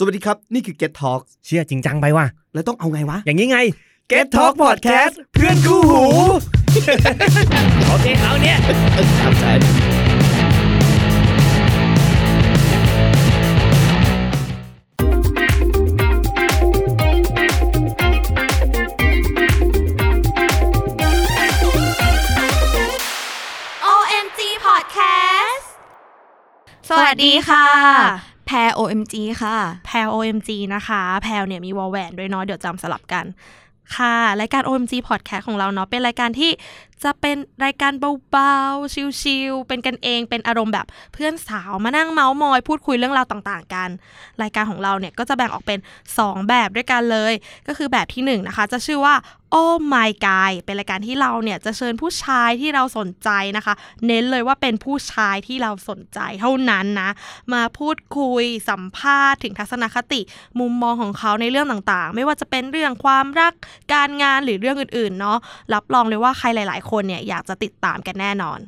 สวัสดีครับ นี่คือ Get Talk เชื่อจริงจังไปว่ะ แล้วต้องเอาไงวะ อย่างนี้ไง Get Talk Podcast เพื่อนคู่หู โอเค เอาเนี่ยครับใช่ OMG Podcast สวัสดีค่ะ แพร OMG ค่ะ แพล OMG นะคะ แพลเนี่ยมีวอลแหวนด้วยเนาะเดี๋ยวจำสลับกันค่ะ รายการ OMG Podcast ของเราเนาะเป็นรายการที่ จะเป็นรายการเบาๆ ชิลๆ เป็นกันเอง เป็นอารมณ์แบบเพื่อนสาวมานั่งเมาส์มอย พูดคุยเรื่องราวต่างๆ กัน รายการของเราเนี่ยก็จะแบ่งออกเป็น 2 แบบด้วยกันเลย ก็คือแบบที่1นะคะ จะชื่อว่า Oh My Guy เป็นรายการที่เราเนี่ยจะเชิญผู้ชายที่เราสนใจนะคะ เน้นเลยว่าเป็นผู้ชายที่เราสนใจเท่านั้นนะ มาพูดคุยสัมภาษณ์ถึงทัศนคติ มุมมองของเขาในเรื่องต่างๆ ไม่ว่าจะเป็นเรื่องความรักการงานหรือเรื่องอื่นๆเนาะรับรองเลยว่าใครหลาย ๆคนเนี่ยอยากจะติดตามกันแน่นอน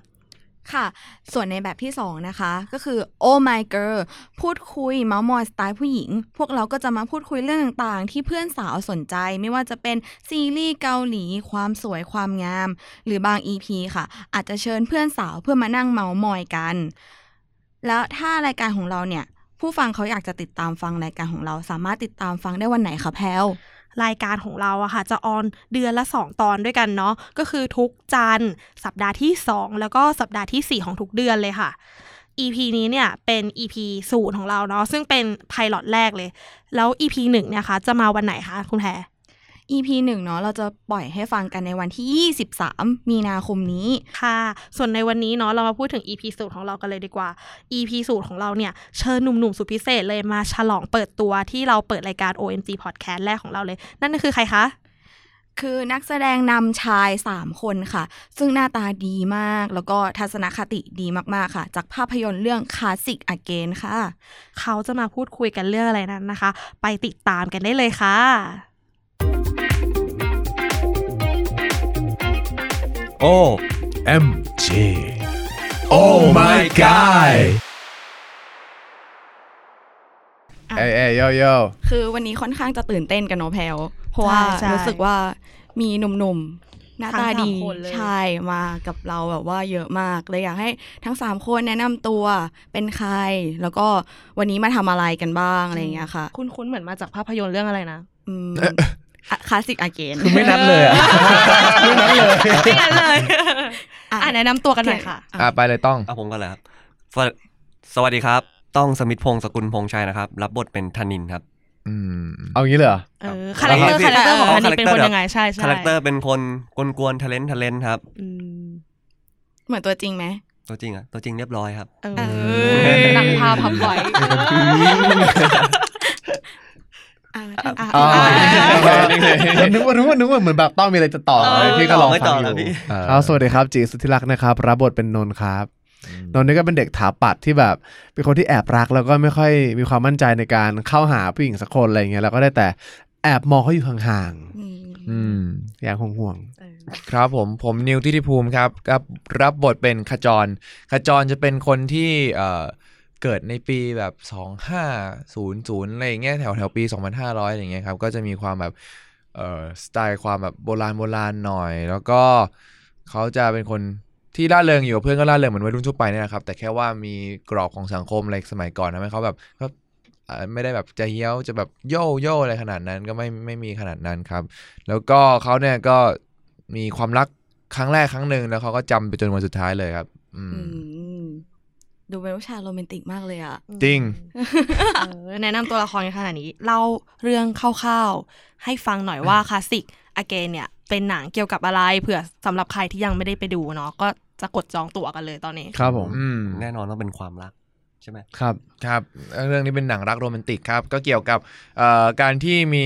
ค่ะ ส่วนในแบบที่สองนะคะก็คือ Oh My Girl พูดคุยเมาส์มอยสไตล์ผู้หญิง พวกเราก็จะมาพูดคุยเรื่องต่างๆ ที่เพื่อนสาวสนใจไม่ว่าจะเป็นซีรีส์เกาหลี ความสวยความงาม หรือบาง EP ค่ะ อาจจะเชิญเพื่อนสาวเพื่อมานั่งเมาส์มอยกัน แล้วถ้ารายการของเราเนี่ย ผู้ฟังเขาอยากจะติดตามฟังรายการของเราสามารถติดตามฟังได้วันไหนคะแพล รายการของเราอะค่ะจะออนเดือนละ 2 ตอนด้วยกันเนาะก็คือทุกจันทร์สัปดาห์ที่ 2 แล้วก็สัปดาห์ทีสี่ 4 ของทุกเดือนเลยค่ะ EP นี้เนี่ยเป็น EP ศูนย์ของเราเนาะซึ่งเป็นไพลอตแรกเลย แล้ว EP หนึ่งเนี่ยคะจะมาวันไหนคะคุณแพร EP หนึ่งเนาะเราจะปล่อยให้ฟังกันในวันที่ 23 มีนาคมนี้ค่ะ ส่วนในวันนี้เนาะเรามาพูดถึง EP สูตรของเรากันเลยดีกว่า EP สูตรของเราเนี่ย เชิญหนุ่มๆ สุดพิเศษเลยมาฉลองเปิดตัวที่เราเปิดรายการ OMG Podcast แรกของเราเลย นั่นก็คือใครคะ คือนักแสดงนำชาย 3 คนค่ะ ซึ่งหน้าตาดีมาก แล้วก็ทัศนคติดีมากๆค่ะ จากภาพยนตร์เรื่องคลาสสิกอเกนค่ะ เขาจะมาพูดคุยกันเรื่องอะไรนั้นนะคะ ไปติดตามกันได้เลยค่ะ O M G Oh my guy อะเอ้ยเอ้ยโยโย่คือวันนี้ค่อนข้างจะตื่นเต้นกันเนาะแพลวเพราะว่าใช่รู้สึกว่ามีหนุ่มๆ หน้าตาดีทั้งสามคนเลย ใช่มากับเราแบบว่าเยอะมากเลยอยากให้ทั้ง3คนแนะนำตัวเป็นใคร แล้วก็วันนี้มาทำอะไรกันบ้างอะไรอย่างเงี้ยค่ะ คุ้นๆเหมือนมาจากภาพยนตร์เรื่องอะไรนะอืม คลาสสิกอเกนคือไม่นัดเลยอะไม่นัดเลยไม่งั้นเลยอะแนะนำตัวกันหน่อยค่ะอะไปเลยต้องเอาผมก็เลยครับสวัสสวัสดีครับ ต้องสมิทธพงศ์สกุลพงษ์ชัยนะครับ รับบทเป็นธนินครับอืมเอางี้เลยเหรอเออคาแรคเตอร์พี่คาแรคเตอร์ของอ๋ออันนี้เป็นคน character ยังไงใช่ใช่คาแรคเตอร์เป็นคนกวนๆทะเลนทะเลนครับอืมเหมือนตัวจริงไหมตัวจริงอะตัวจริงเรียบร้อยครับเอเอออหนังพาพับไว้อ่าท่า นอะอ๋ออะนึกว่านึกว่านึกว่าเหมือนแบบต้องมีอะไรจะต่อเออพี่ก็ลองไม่ฟัต่งออแล้วยู่พี่ครับสวัสดีครับจีสุทธิรักษ์นะครับรับบทเป็นนนท์ครับนนท์นี่ก็เป็นเด็กถาปัดที่แบบ เป็นคนที่แอบรักแล้วก็ไม่ค่อยมีความมั่นใจในการเข้าหาผู้หญิงสักคนอะไรเงี้ยแล้วก็ได้แต่แอบมองเขาอยู่ห่างอืมๆอืมอย่างห่วงครับผมผมนิวทิติภูมิครับครับ รับบทเป็นขจร ขจรจะเป็นคนที่เอ่อ เกิดในปีแบบ 2500 อะไรอย่างเงี้ยแถวแถวปี 2500อะไรอย่างเงี้ยครับ ก็จะมีความแบบเอ่อสไตล์ความแบบโบราณโบราณหน่อย แล้วก็เขาจะเป็นคนที่ร่าเริงอยู่กับเพื่อนก็ร่าเริงเหมือนวัยรุ่นทั่วไปเนี่ยนะครับ แต่แค่ว่ามีกรอบของสังคมอะไรสมัยก่อนทำให้เขาแบบก็เอ่อไม่ได้แบบจะเฮี้ยวจะแบบโย่โย่อะไรขนาดนั้นก็ไม่ไม่มีขนาดนั้นครับ แล้วก็เขาเนี่ยก็มีความรักครั้งแรกครั้งหนึ่งแล้วเขาก็จำไปจนวันสุดท้ายเลยครับ อืม ดูเป็นผู้ชายโรแมนติกมากเลยอะจริงเออแนะนำตัวละครกันขนาดนี้ เล่าเรื่องคร่าวๆให้ฟังหน่อยว่าคลาสสิกอเกนเนี่ย เป็นหนังเกี่ยวกับอะไรเผื่อสำหรับใครที่ยังไม่ได้ไปดูเนาะก็จะกดจองตั๋วกันเลยตอนนี้ๆครับผมอืมแน่นอนต้องเป็นความรักใช่ไหมครับครับเรื่องนี้เป็นหนังรักโรแมนติกครับก็เกี่ยวกับเอ่อการที่มี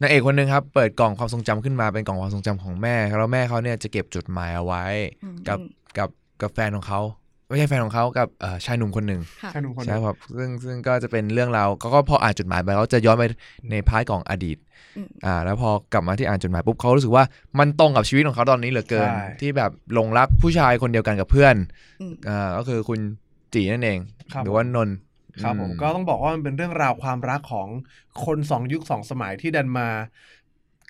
นางเอกคนหนึ่งครับเปิดกล่องความทรงจำขึ้นมาเป็นกล่องความทรงจำของแม่แล้วแม่เขาเนี่ยจะเก็บจดหมายเอาไว้อืมกับกับกับแฟนของเขา ไม่ใช่แฟนของเขากับเอ่อชายหนุ่มคนหนึ่งค่ะใช่หนุ่มคนใช่ครับซึ่งซึ่งก็จะเป็นเรื่องราวเขาก็พออ่านจดหมายไปเขาจะย้อนไปใน part ของอดีตอืมอ่า แล้วพอกลับมาที่อ่านจดหมายปุ๊บเขารู้สึกว่ามันตรงกับชีวิตของเขาตอนนี้เหลือเกินใช่ที่แบบหลงรักผู้ชายคนเดียวกันกับเพื่อนอืมอ่าก็คือคุณจีนั่นเองครับหรือว่านนท์ครับผมอืมก็ต้องบอกว่ามันเป็นเรื่องราวความรักของคนสองยุคสองสมัยที่ดันมา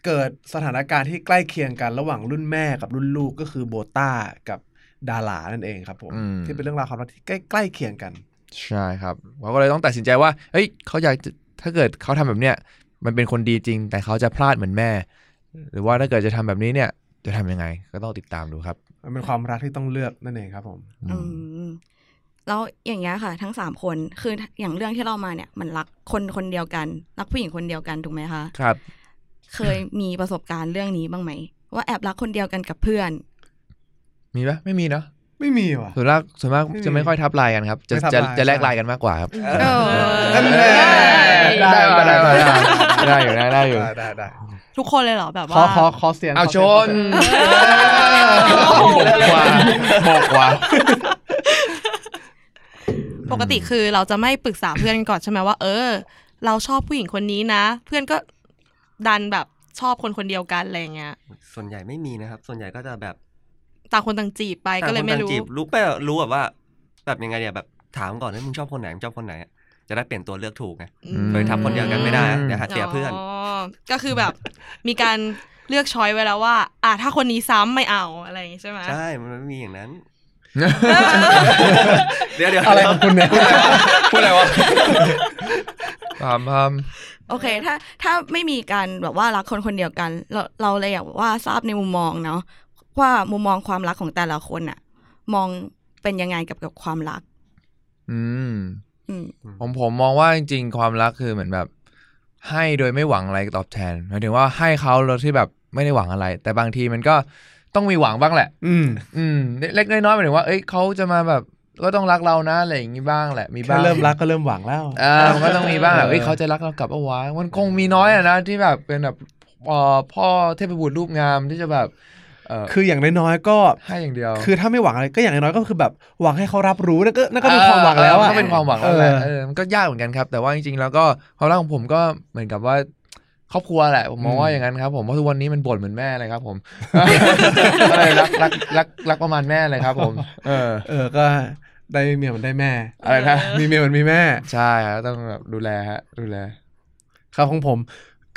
เกิดสถานการณ์ที่ใกล้เคียงกันระหว่างรุ่นแม่กับรุ่นลูกก็คือโบต้ากับ ดารานั่นเองครับผมอืมที่เป็นเรื่องราวความรักที่ใกล้ใกล้เคียงกัน ใช่ครับเขาก็เลยต้องตัดสินใจว่าเฮ้ยเขาอยากจะถ้าเกิดเขาทำแบบเนี้ยมันเป็นคนดีจริง แต่เขาจะพลาดเหมือนแม่ หรือว่าถ้าเกิดจะทำแบบนี้เนี่ย จะทำยังไง ก็ต้องติดตามดูครับ มันเป็นความรักที่ต้องเลือกนั่นเองครับผมอืมแล้วอย่างเงี้ยค่ะ ทั้งสามคนคืออย่างเรื่องที่เรามาเนี่ย มันรักคนคนเดียวกัน รักผู้หญิงคนเดียวกันถูกไหมคะครับ เคยมีประสบการณ์เรื่องนี้บ้างไหมว่าแอบรักคนเดียวกันกับเพื่อน มีปะไม่มีเนาะไม่มีว่ะส่วนมากส่วนมากไม่มีจะไม่ค่อยทับไลน์กันครับ จะไม่ทับจะไลน์จะแลกใช่ไลน์กันมากกว่าครับเออนั่นแหละได้ได้ได้ได้อยู่นะได้อยู่ได้ได้ได้ทุกคนเลยเหรอแบบขอว่าขอขอเสียงเอาขชสียงนขอเสียงหกกว่าหกกว่าปกติคือเราจะไม่ปรึกษาเพื่อนก่อนใช่ไหมว่า เออ เราชอบผู้หญิงคนนี้นะ เพื่อนก็ดันแบบชอบคนคนเดียวกันอะไรอย่างเงี้ยส่วนใหญ่ไม่มีนะครับ ส่วนใหญ่ก็จะแบบ ต่างคนต่างจีบไปก็เลยไม่รู้ต่างคนต่างจีบรู้ไปรู้แบบว่า แบบยังไงเนี่ยแบบถามก่อนว่ามึงชอบคนไหนมึงชอบคนไหนอะจะได้เปลี่ยนตัวเลือกถูกไงอืมเคยทำคนเดียวกันไม่ได้อะเดี๋ยวหาเสียเพื่อนก็คือแบบมีการเลือกช้อยไว้แล้วว่า อะถ้าคนนี้ซ้ำไม่เอาอะไรอย่างงี้ใช่ไหมใช่มันไม่มีอย่างนั้นเดี๋ยวเดี๋ยวอะไรของคุณเนี่ยพูดอะไรวะพามพามโอเค ถ้าถ้าไม่มีการแบบว่ารักคนคนเดียวกัน เราเราเลยอยากว่าทราบในมุมมองเนาะ ว่ามุมมองความรักของแต่ละคนอะมองเป็นยังไงกับกับความรักอืมอืมผมผมมองว่าจริง ๆ ความรักคือเหมือนแบบ ให้โดยไม่หวังอะไรตอบแทนหมายถึงว่าให้เขาโดยที่แบบไม่ได้หวังอะไร แต่บางทีมันก็ต้องมีหวังบ้างแหละ อืม อืม เล็กๆน้อยๆหมายถึงว่า เอ้ยเขาจะมาแบบก็ต้องรักเรานะอะไรอย่างงี้บ้างแหละ มีแค่บ้างเริ่มรักก็เริ่มหวังแล้วอ่ามันก็ต้องมีบ้างแหละเออเอ้ยเขาจะรักเรากลับเอาไว้มันคงมีน้อยอะนะที่แบบเป็นแบบเอ่อพ่อเทพบุตรรูปงามที่จะแบบเออ คืออย่างน้อยๆก็ให้อย่างเดียว คือถ้าไม่หวังอะไรก็อย่างน้อยๆก็คือแบบหวังให้เขารับรู้นั่นก็นั่นก็เป็นความหวังแล้วเอออะก็เป็นความหวังแล้วแหละเออเออมันก็ยากเหมือนกันครับ แต่ว่าจริงๆแล้วก็ความรักของผมก็เหมือนกับว่าครอบครัวแหละผมมองว่าอย่างนั้นครับผมเพราะทุกวันนี้มันบ่นเหมือนแม่เลยครับ ผมก็เลยรักรักรักรักประมาณแม่เลยครับ ผม เออ เออก็ได้เมียมันได้แม่ อะไรนะมีเมียมันมีแม่ ใช่ครับต้องแบบดูแลฮะ ดูแลครับของผม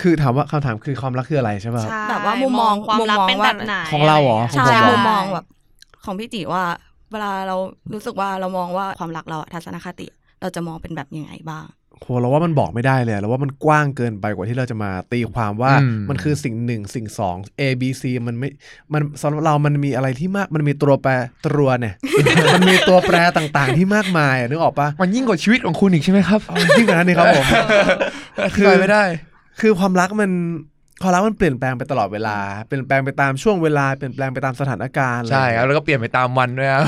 คือถามว่าคำถามคือความรักคืออะไรใช่ป่ะครับใช่แบบว่ามุมมองความรักมุมมองเป็นแบบไหนของเราเหรอใช่ผมบอกมุมมองแบบของพี่จิว่า เวลาเรารู้สึกว่าเรามองว่าความรักเราอะทัศนคติ เราจะมองเป็นแบบยังไงบ้างโหเราว่ามันบอกไม่ได้เลยเราว่ามันกว้างเกินไปกว่าที่เราจะมาตีความว่าอืมมันคือสิ่งหนึ่งสิ่งสอง A B C มันไม่มันสำหรับเรามันมีอะไรที่มากมันมีตัวแปรตัวเนี่ย มันมีตัวแปรต่างๆ ที่มากมายอะนึกออกปะมันยิ่งกว่าชีวิตของคุณอีกใช่ไหมครับเอาจริงกว่านั้นนี่ครับผมคือไปไม่ได้ คือความรักมันความรักมันเปลี่ยนแปลงไปตลอดเวลา เปลี่ยนแปลงไปตามช่วงเวลา เปลี่ยนแปลงไปตามสถานการณ์อะไใช่ครับ แล้วก็เปลี่ยนไปตามวันด้วยครับ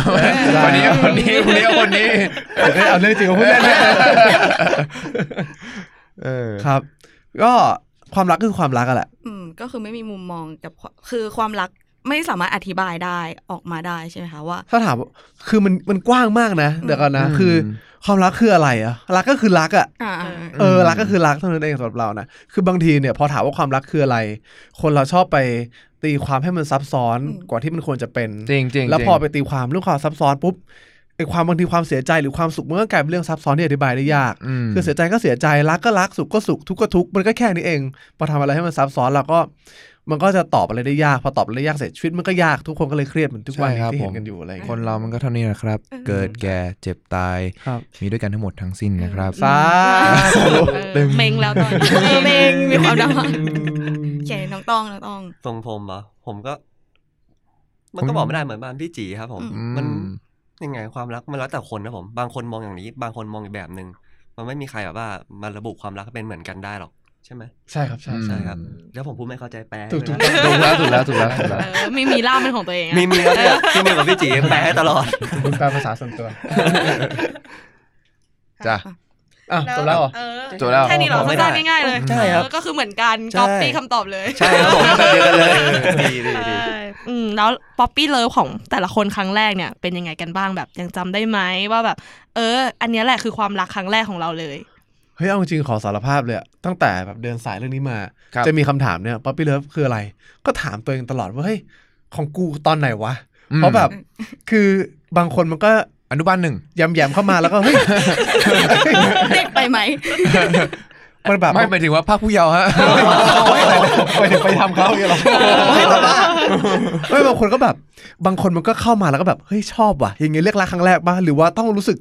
ใช่วันนี้คนนี้คนนี้คนนี้ เอ้ยเอาเรื่องจริงมาพูดเล่นนะเออครับ ก็ความรักคือความรักอะแหละ อืม ก็คือไม่มีมุมมองกับความคือความรักไม่สามารถอธิบายได้ออกมาได้ใช่ไหมคะว่า ถ้าถามว่าคือมันมันกว้างมากนะ เดี๋ยวก่อนนะอืมคือ ความรักคืออะไรอะรักก็คือรักอะอ่าเออรักก็คือรักเท่านั้นเองสำหรับเรานะคือบางทีเนี่ยพอถามว่าความรักคืออะไร คนเราชอบไปตีความให้มันซับซ้อนกว่าที่มันควรจะเป็นจริงจริงแล้วพอไปตีความเรื่องความซับซ้อนปุ๊บไอ้ความบางทีความเสียใจหรือความสุขมันก็กลายเป็นเรื่องซับซ้อนที่อธิบายได้ยากมคือเสียใจก็เสียใจรักก็รักสุขก็สุขทุกข์ก็ทุกข์มันก็แค่นี้เองพอทำอะไรให้มันซับซ้อนเราก็ มันก็จะตอบอะไรได้ยากพอตอบอะไรได้ยากเสร็จชีวิตมันก็ยากทุกคนก็เลยเครียดเหมือนทุกวันใช่ครับที่เห็ผมนกันอยู่อะไรอย่างคเงี้ยนเรามันก็เท่านี้นะครับ เกิดแก่เจ็บตาย ครับมีด้วยกันทั้งหมดทั้งสิ้นนะครับ สาธุ เออเมงแล้วตอนนี้เออเมงมีความดังโอเคน้องต้องน้องต้อง ทรงผมเหรอผมก็ มันก็บอกไม่ได้เหมือนบ้านพี่จีครับ ผม อืม มันยังไงความรักมันแล้วแต่คนนะผม บางคนมองอย่างนี้ บางคนมองอีกแบบหนึ่งมันไม่มีใครแบบว่ามาระบุความรักให้เป็นเหมือนกันได้หรอกใช่ไหมใช่ครับใช่ใช่ครับ แล้วผมพูดไม่เข้าใจแปลให้ถูกด้วยถูกนะถูกแล้วถูกแล้วถูกแล้วถูกแล้วเออมีมีล่ามเป็นของตัวเองอะมีมีครับเนี่ยพี่นิวกับพี่จีแปลให้ตลอดคุณแปลภาษาส่วนตัวจ้ะอะจบแล้วเหรอเออจบแล้วแค่นี้เหรอไม่ได้สั้นๆง่ายๆเลยใช่ครับเออก็คือเหมือนกันใช่ก๊อปปี้คำตอบเลยใช่ครับผมแบบเดียวกันเลยดีดีดีใช่อืมแล้ว puppy love ของแต่ละคนครั้งแรกเนี่ยเป็นยังไงกันบ้างแบบยังจำได้ไหมว่าแบบ เออ อันเนี้ยแหละคือความรักครั้งแรกของเราเลย เฮ้ยเอาจริงๆขอสารภาพเลยอะตั้งแต่แบบเดินสายเรื่องนี้มาครับจะมีคำถามเนี่ย puppy love คืออะไร ก็ถามตัวเองตลอดว่าเฮ้ยของกูตอนไหนวะ เพราะแบบคือบางคนมันก็อนุบาลหนึ่งยำแยมๆเข้ามาแล้วก็เฮ้ยเด็กไปไหม มันแบบไม่หมายถึงว่าภาคผู้เยาว์ฮะไปถึงไปทำเขาอย่างเงี้ยหรอไม่บางคนก็แบบ บางคนมันก็เข้ามาแล้วก็แบบเฮ้ยชอบว่ะอย่างเงี้ยเรียกรักครั้งแรกป่ะหรือว่าต้องรู้สึก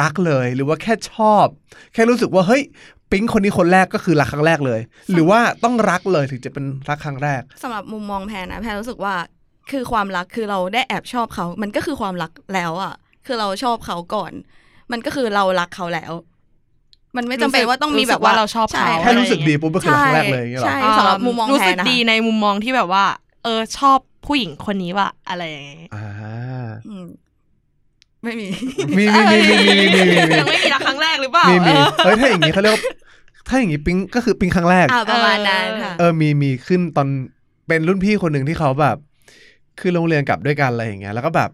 รักเลย หรือว่าแค่ชอบ แค่รู้สึกว่าเฮ้ยปิ๊งคนนี้คนแรกก็คือรักครั้งแรกเลย หรือว่าต้องรักเลยถึงจะเป็นรักครั้งแรกสำหรับมุมมองแพนนะแพนรู้สึกว่าคือความรักคือเราได้แอบชอบเขา มันก็คือความรักแล้วอะ คือเราชอบเขาก่อน มันก็คือเรารักเขาแล้ว มันไม่จำเป็นว่าต้องมีแบบว่าเราชอบเขาแค่รู้สึกดีปุ๊บก็คือครั้งแรกเลยใช่สำหรับมุมมองรู้สึกดีในมุมมองที่แบบว่า เออชอบผู้หญิงคนนี้ว่ะอะไรอย่างเงี้ยไม่มี มีมีมีมีมีมียังไม่มีครั้งแรกหรือเปล่ามีมีเฮ้ยถ้าอย่างนี้เขาเรียกถ้าอย่างนี้ปิ๊งก็คือปิ๊งครั้งแรกประมาณนั้นค่ะเออมีมีขึ้นตอนเป็นรุ่นพี่คนหนึ่งที่เขาแบบคือโรงเรียนกลับด้วยกันอะไรอย่างเงี้ยแล้วก็แบบ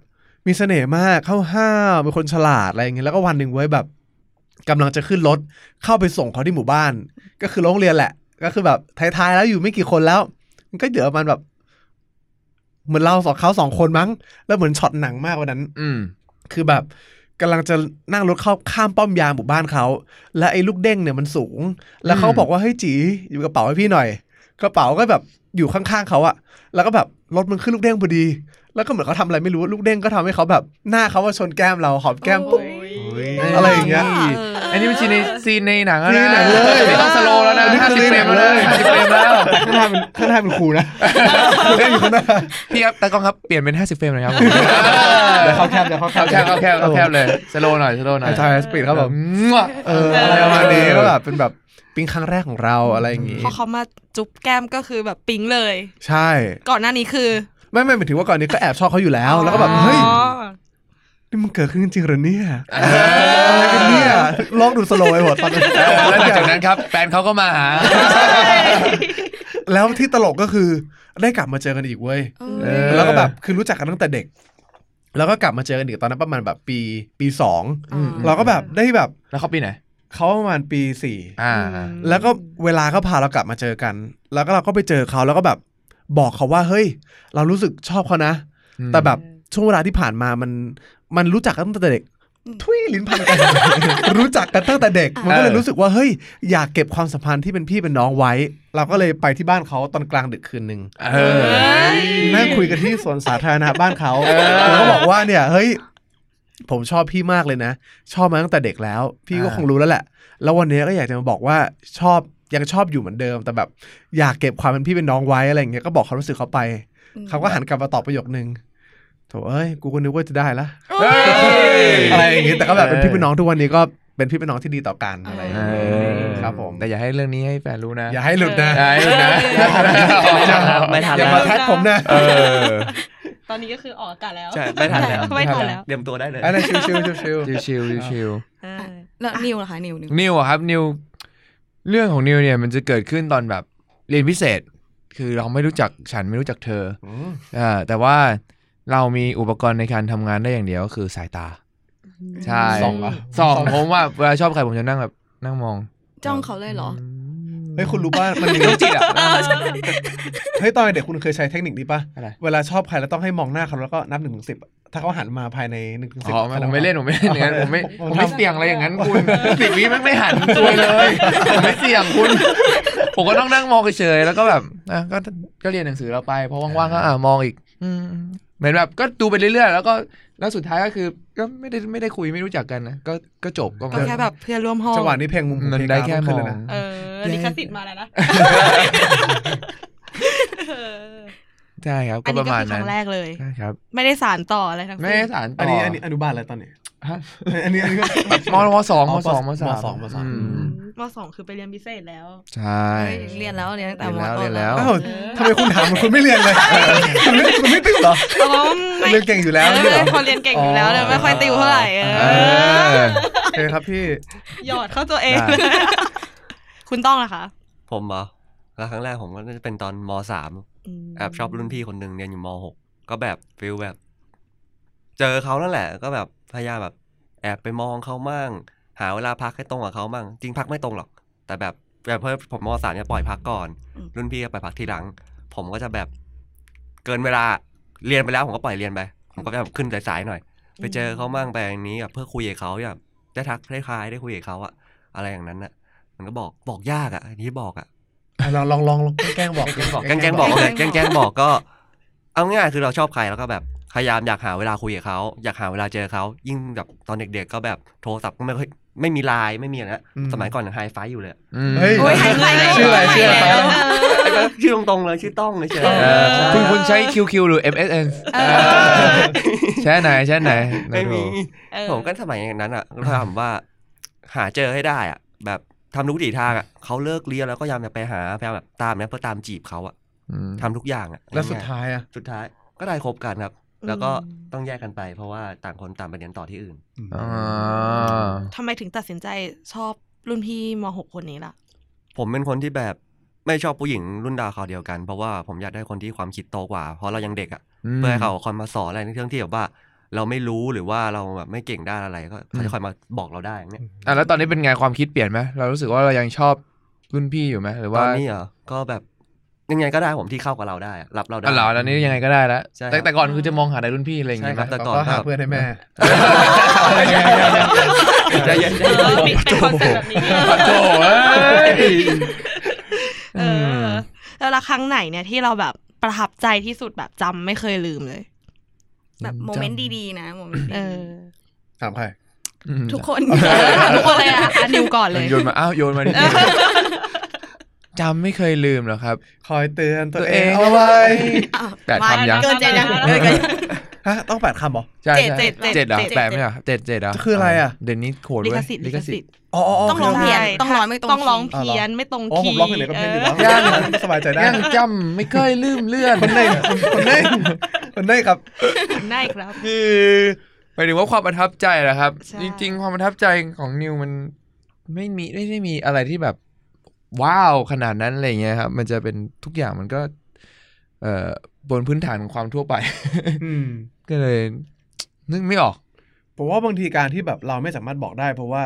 มีเสน่ห์มากเข้าห้าวเป็นคนฉลาดอะไรอย่างเงี้ยแล้วก็วันหนึ่งไว้แบบ กำลังจะขึ้นรถเข้าไปส่งเขาที่หมู่บ้าน ก็คือโรงเรียนแหละ ก็คือแบบท้ายๆแล้วอยู่ไม่กี่คนแล้ว มันก็เหลือประมันแบบ เหมือนเราสองเขาสองคนมั้ง แล้วเหมือนช็อตหนังมากวันนั้น อืมคือแบบกำลังจะนั่งรถเข้าข้ามป้อมยามหมู่บ้านเขา และไอ้ลูกเด้งเนี่ยมันสูง แล้วเขาก็บอกว่าเฮ้ยจีอยู่กระเป๋าให้พี่หน่อย กระเป๋าก็แบบอยู่ข้างๆเขาอะแล้วก็แบบรถมันขึ้นลูกเด้งพอดี แล้วก็เหมือนเขาทำอะไรไม่รู้ลูกเด้งก็ทำให้เขาแบบ หน้าเขาว่าชนแก้มเราหอมแก้มปุ๊บ อะไรอย่างเงี้ยอันนี้มัน scene ใน scene ในหนังแล้ว scene ในหนังเลยไม่ต้อง slow แล้วนะอันนี้คือในเฟหนังแล้วห้าสิบ frame เลยนะห้าสิบ frame แล้วข้างหน้าเป็นข้างหน้าเป็นครูนะเล่นอยู่ข้างหน้าพี่ครับตากล้องครับเปลี่ยนเป็นห้าสิบ frame เลยครับเดี๋ยวเขาแคบเดี๋ยวเขาแคเข้าแคบเข้าแคบเข้าแคบเลย slow หน่อย slow หน่อยใช่ speed ครับผมมั่วเอออะไรประมาณนี้ก็แบบเป็นแบบปิ๊งครั้งแรกของเราอะไรอย่างงี้พอเขามาจุ๊บแก้มก็คือแบบปิ๊งเลย ใช่ ก่อนหน้านี้คือ ไม่ไม่หมายถึงว่าก่อนนี้ก็แอบชอบเขาอยู่แล้ว แล้วก็แบบเฮ้ย นี่มันเกิดขึ้นจริงๆเหรอเนี่ยอะไรกันเนี่ยลองดูสโลว์ไว้หมดตอนนั้นแล้วหลังจากนั้นครับแฟนเขาก็มาหา แล้วที่ตลกก็คือได้กลับมาเจอกันอีกเว้ยเออแล้วก็แบบคือรู้จักกันตั้งแต่เด็ก แล้วก็กลับมาเจอกันอีกตอนนั้นประมาณแบบปีปีสองอืมเราก็แบบได้แบบแล้วเขาปีไหนเขาประมาณปีสี่อ่าแล้วก็เวลาเขาพาเรากลับมาเจอกัน แล้วก็เราก็ไปเจอเขาแล้วก็แบบบอกเขาว่าเฮ้ย เรารู้สึกชอบเขานะอืมแต่แบบช่วงเวลาที่ผ่านมามัน มันรู้จักกันตั้งแต่เด็กทุยลิ้นพันกัน รู้จักกันตั้งแต่เด็ก มันก็เลยรู้สึกว่าเฮ้ยอยากเก็บความสัมพันธ์ที่เป็นพี่เป็นน้องไว้ เราก็เลยไปที่บ้านเขาตอนกลางดึกคืนหนึ่งเออนั่งคุยกันที่สวนสาธารณะบ้านเขาผมก็บอกว่าเนี่ยเฮ้ยผมชอบพี่มากเลยนะ ชอบมาตั้งแต่เด็กแล้ว พี่ก็อ่าคงรู้แล้วแหละ แล้ววันนี้ก็อยากจะมาบอกว่าชอบยังชอบอยู่เหมือนเดิม แต่แบบอยากเก็บความเป็นพี่เป็นน้องไว้อะไรอย่างเงี้ยก็บอกความรู้สึกเขาไปเขาก็หันกลับมาตอบประโยคนึง โถเอ้ยกูก็นึกว่าจะได้ละเฮ้ยอะไรอย่างงี้แต่ก็แบบเป็นพี่เป็นน้องทุกวันนี้ก็เป็นพี่เป็นน้องที่ดีต่อกันอะไรอย่างเองี้อครับผมแต่อย่าให้เรื่องนี้ให้แฟนรู้นะ อย่าให้หลุดนะอย่าให้หลุดนะไม่ทันอย่าแล้วมาแท็กผมนะเออตอนนี้ก็คือออกอากาศแล้วใช่ไม่ทันแล้วไม่ทันแล้วเตรียมตัวได้เลยอันนั้นชิวชิวชิวชิวชิวชิวชิวเออแล้วนิวล่ะคะนิวนิวนิวอะครับนิวเรื่องของนิวเนี่ยมันจะเกิดขึ้นตอนแบบเรียนพิเศษ คือเราไม่รู้จักฉันไม่รู้จักเธออ่าแต่ว่า เรามีอุปกรณ์ในการทำงานได้อย่างเดียวก็คือสายตา ใช่ส่องเหรอสองผมว่าเวลาชอบใครผมจะนั่งแบบนั่งมอง จ้องเขาเลยเหรอเฮ้ยคุณรู้ป่ะมันมีโรคจิตอะเฮ้ยตอนเด็กคุณเคยใช้เทคนิคนี้ป่ะอะไรเวลาชอบใครแล้วต้องให้มองหน้าเขาแล้วก็นับหนึ่งถึงสิบถ้าเขาหันมาภายในหนึ่งถึงสิบอ๋อไม่ผมไม่เล่นผมไม่เล่นอย่างนั้นผมไม่ผมไม่เสี่ยงอะไรอย่างนั้นคุณสิบวิแม่งไม่หันตัวยเลยผมไม่เสี่ยงคุณ ผมก็ต้องนั่งมองเฉยๆแล้วก็แบบอะก็ก็เรียนหนังสือเราไปพอว่างๆก็อะมองอีกอืม เหมือนแบบก็ดูไปเรื่อยๆ แล้วก็แล้วสุดท้ายก็คือ ก็ไม่ได้ไม่ได้คุยไม่รู้จักกันนะก็ก็จบก็ก็แค่แบบเพื่อนร่วมห้องจังหวะนี้เพลงมุมของมันเพลงได้แค่กราฟมขึ้นอเลยงนะเออลิขสิทธิ์มาแล้วนะใช่ครับอัก็นปนี้ระก็มาณคือคนั้รั้นงแรกเลยใช่ครับ ไม่ได้สารต่ออะไรทั้งไม่สิ้นได้สารต่อัอนนี้อันนี้อนุบาลอะไรตอนนี้ฮะ อันนี้อันนี้ก็มมสองอ๋มอสองมสามมสองมสองอือืมมมสองคือไปเรียนพิเศษแล้ว ใช่เฮ้ยเรียนแล้วเรียนตั้งแต่เรียนมแล้วต้เรียนแล้วอ้าวทำไมคุณถามเหมือนคุณไม่เรียนเลยคุณไม่คุณไม่ติวเหรออ๋อไม่เรียนเก่งอยู่แล้วเอนี่เหรออคนเรียนเก่งอยู่แล้วเลยไม่ค่อยติวเท่าไหร่เอเอออโอเคครับพี่หยอดเข้าตัวเองได้คุณต้องนะคะ ผมเหรอแล้วครั้งแรกผมก็น่าจะเป็นตอนมสามแอบชอบรุ่นพี่คนหนึ่งเรียนอยู่มหกก็แบบ feel แบบ เจอเขานั่นแหละ ก็แบบพยายามแบบ แอบไปมองเขามั่งหาเวลาพักให้ตรงกับเขามั่งจริงพักไม่ตรงหรอก แต่แบบแบบเพื่อผมมสามเนี่ยปล่อยพักก่อนอืมรุ่นพี่ก็ไปพักทีหลัง ผมก็จะแบบเกินเวลาเรียนไปแล้วผมก็ปล่อยเรียนไป ผมก็แบบขึ้นสายๆหน่อย ไปเจอเขามั่งไปอย่างนี้แบบเพื่อคุยกับเขาแบบได้ทักได้คลายได้คุยกับเขาอะอะไรอย่างนั้นอะมันก็บอกบอกยากอะอันนี้บอกอะอะลองลองลองลองแกล้งบอกแกล้งบอกแกล้งแกล้งบอกเลยแกล้งแกล้งบอกก็ เอาง่ายๆคือเราชอบใครแล้วก็แบบ พยายามอยากหาเวลาคุยกับเขาอยากหาเวลาเจอเขายิ่งแบบตอนเด็กๆก็แบบโทรศัพท์ก็ไม่ค่อยไม่มีไลน์ไม่มีอะไรนะสมัยก่อนยังไฮไฟอยู่เลยอืมเฮ้ยโอ้ยไฮไฟว์ชื่ออะไรชื่ออะไรแล้วไอ้ก็ชื่อตรงๆเลยชื่อต้องเลยเฉยเออคุณคุณใช้ QQ หรือ MSN ใช่ไหนใช่ไหนไม่มีเออผมก็สมัยนั้นอะก็ถามว่า หาเจอให้ได้อะ แบบทำทุกวิถีทางอะเขาเลิกเรียนแล้วก็พยายามจะไปหาพยายามแบบตามเนี่ยเพื่อตามจีบเขาอะอืมทำทุกอย่างอะแล้วสุดท้ายอะสุดท้ายก็ได้คบกันครับ แล้วก็ต้องแยกกันไป เพราะว่าต่างคนต่างไปเรียนต่อที่อื่นอ่าทำไมถึงตัดสินใจชอบรุ่นพี่มหกคนนี้ล่ะ ผมเป็นคนที่แบบไม่ชอบผู้หญิงรุ่นดาวเขาวเดียวกัน เพราะว่าผมอยากได้คนที่ความคิดโตกว่า เพราะเรายังเด็กอะเพื่อให้เขาคอยมาสอนอะไรในเรื่องที่แบบว่า เราไม่รู้หรือว่าเราแบบไม่เก่งด้านอะไรก็เขาจะคอยมาบอกเราได้อย่างเงี้ยอะแล้วตอนนี้เป็นไงความคิดเปลี่ยนไหมเรารู้สึกว่าเรายังชอบรุ่นพี่อยู่ไหมหรือตว่าอนนี้เหรอก็แบบ ยังไงก็ได้ผมที่เข้ากับเราได้อะรับเราได้อ๋อเหรอตอนนี้ยังไงก็ได้แล้วใช่ครับแต่แต่ก่อนคือจะมองหาแต่รุ่นพี่อะไรอย่างเงี้ยใช่ครับไหมแต่ก็หาเพื่อนให้แม่ใจเย็นใจเออเย็นมีเป็นคอนเซ็ปต์แบบนี้โอ้โหเอ้ยเออแล้วละครั้งไหนเนี่ยที่เราแบบประทับใจที่สุดแบบจำไม่เคยลืมเลย แบบโมเมนต์ดีๆนะ moment ดีเออถามใครอืมๆทุกคนถามทุกคนเลยอะอะนิวก่อนเลยโยนมาอ้าวโยนมาดิ จำไม่เคยลืมหรอกครับ คอยเตือนตัวตัวเอเองงเอาไว้อ้าวแปดคำยังเกินเจ็ดยังเออเกินเจ็ดฮะต้องแปดคำเหรอใช่เจ็ดใช่เจ็ดเจ็ดเหรอเจ็ดแปดไหมอะเจ็ดเจ็ดเหรอะคืออะไรอะเดี๋ยวนี้โขดลิเว้ขยสิทธิ์ลิขสิทธิ์อ๋ออ๋อต้องร้องเพี้ยนต้องร้องไม่ตรงต้องร้องคีย์เพี้ยนไม่ตรงอ๋อผคีมย์ร้องเพลงไหนก็เพลงอยู่แล้วยังก็สบายใจได้ยังจำไม่เคยลืมเลื่อนคนได้คนคนได้คนได้ครับได้ครับคือหมายถึงว่าความประทับใจแหละครับใช่จริง ๆ ความประทับใจของนิวมันไม่มีไม่ได้มีอะไรที่แบบ ว้าวขนาดนั้นอะไรเงี้ยครับ มันจะเป็นทุกอย่างมันก็ เอ่อบนพื้นฐานของความทั่วไปอืมก็เลยนึกไม่ออก ผมว่าบางทีการที่แบบเราไม่สามารถบอกได้ เพราะว่า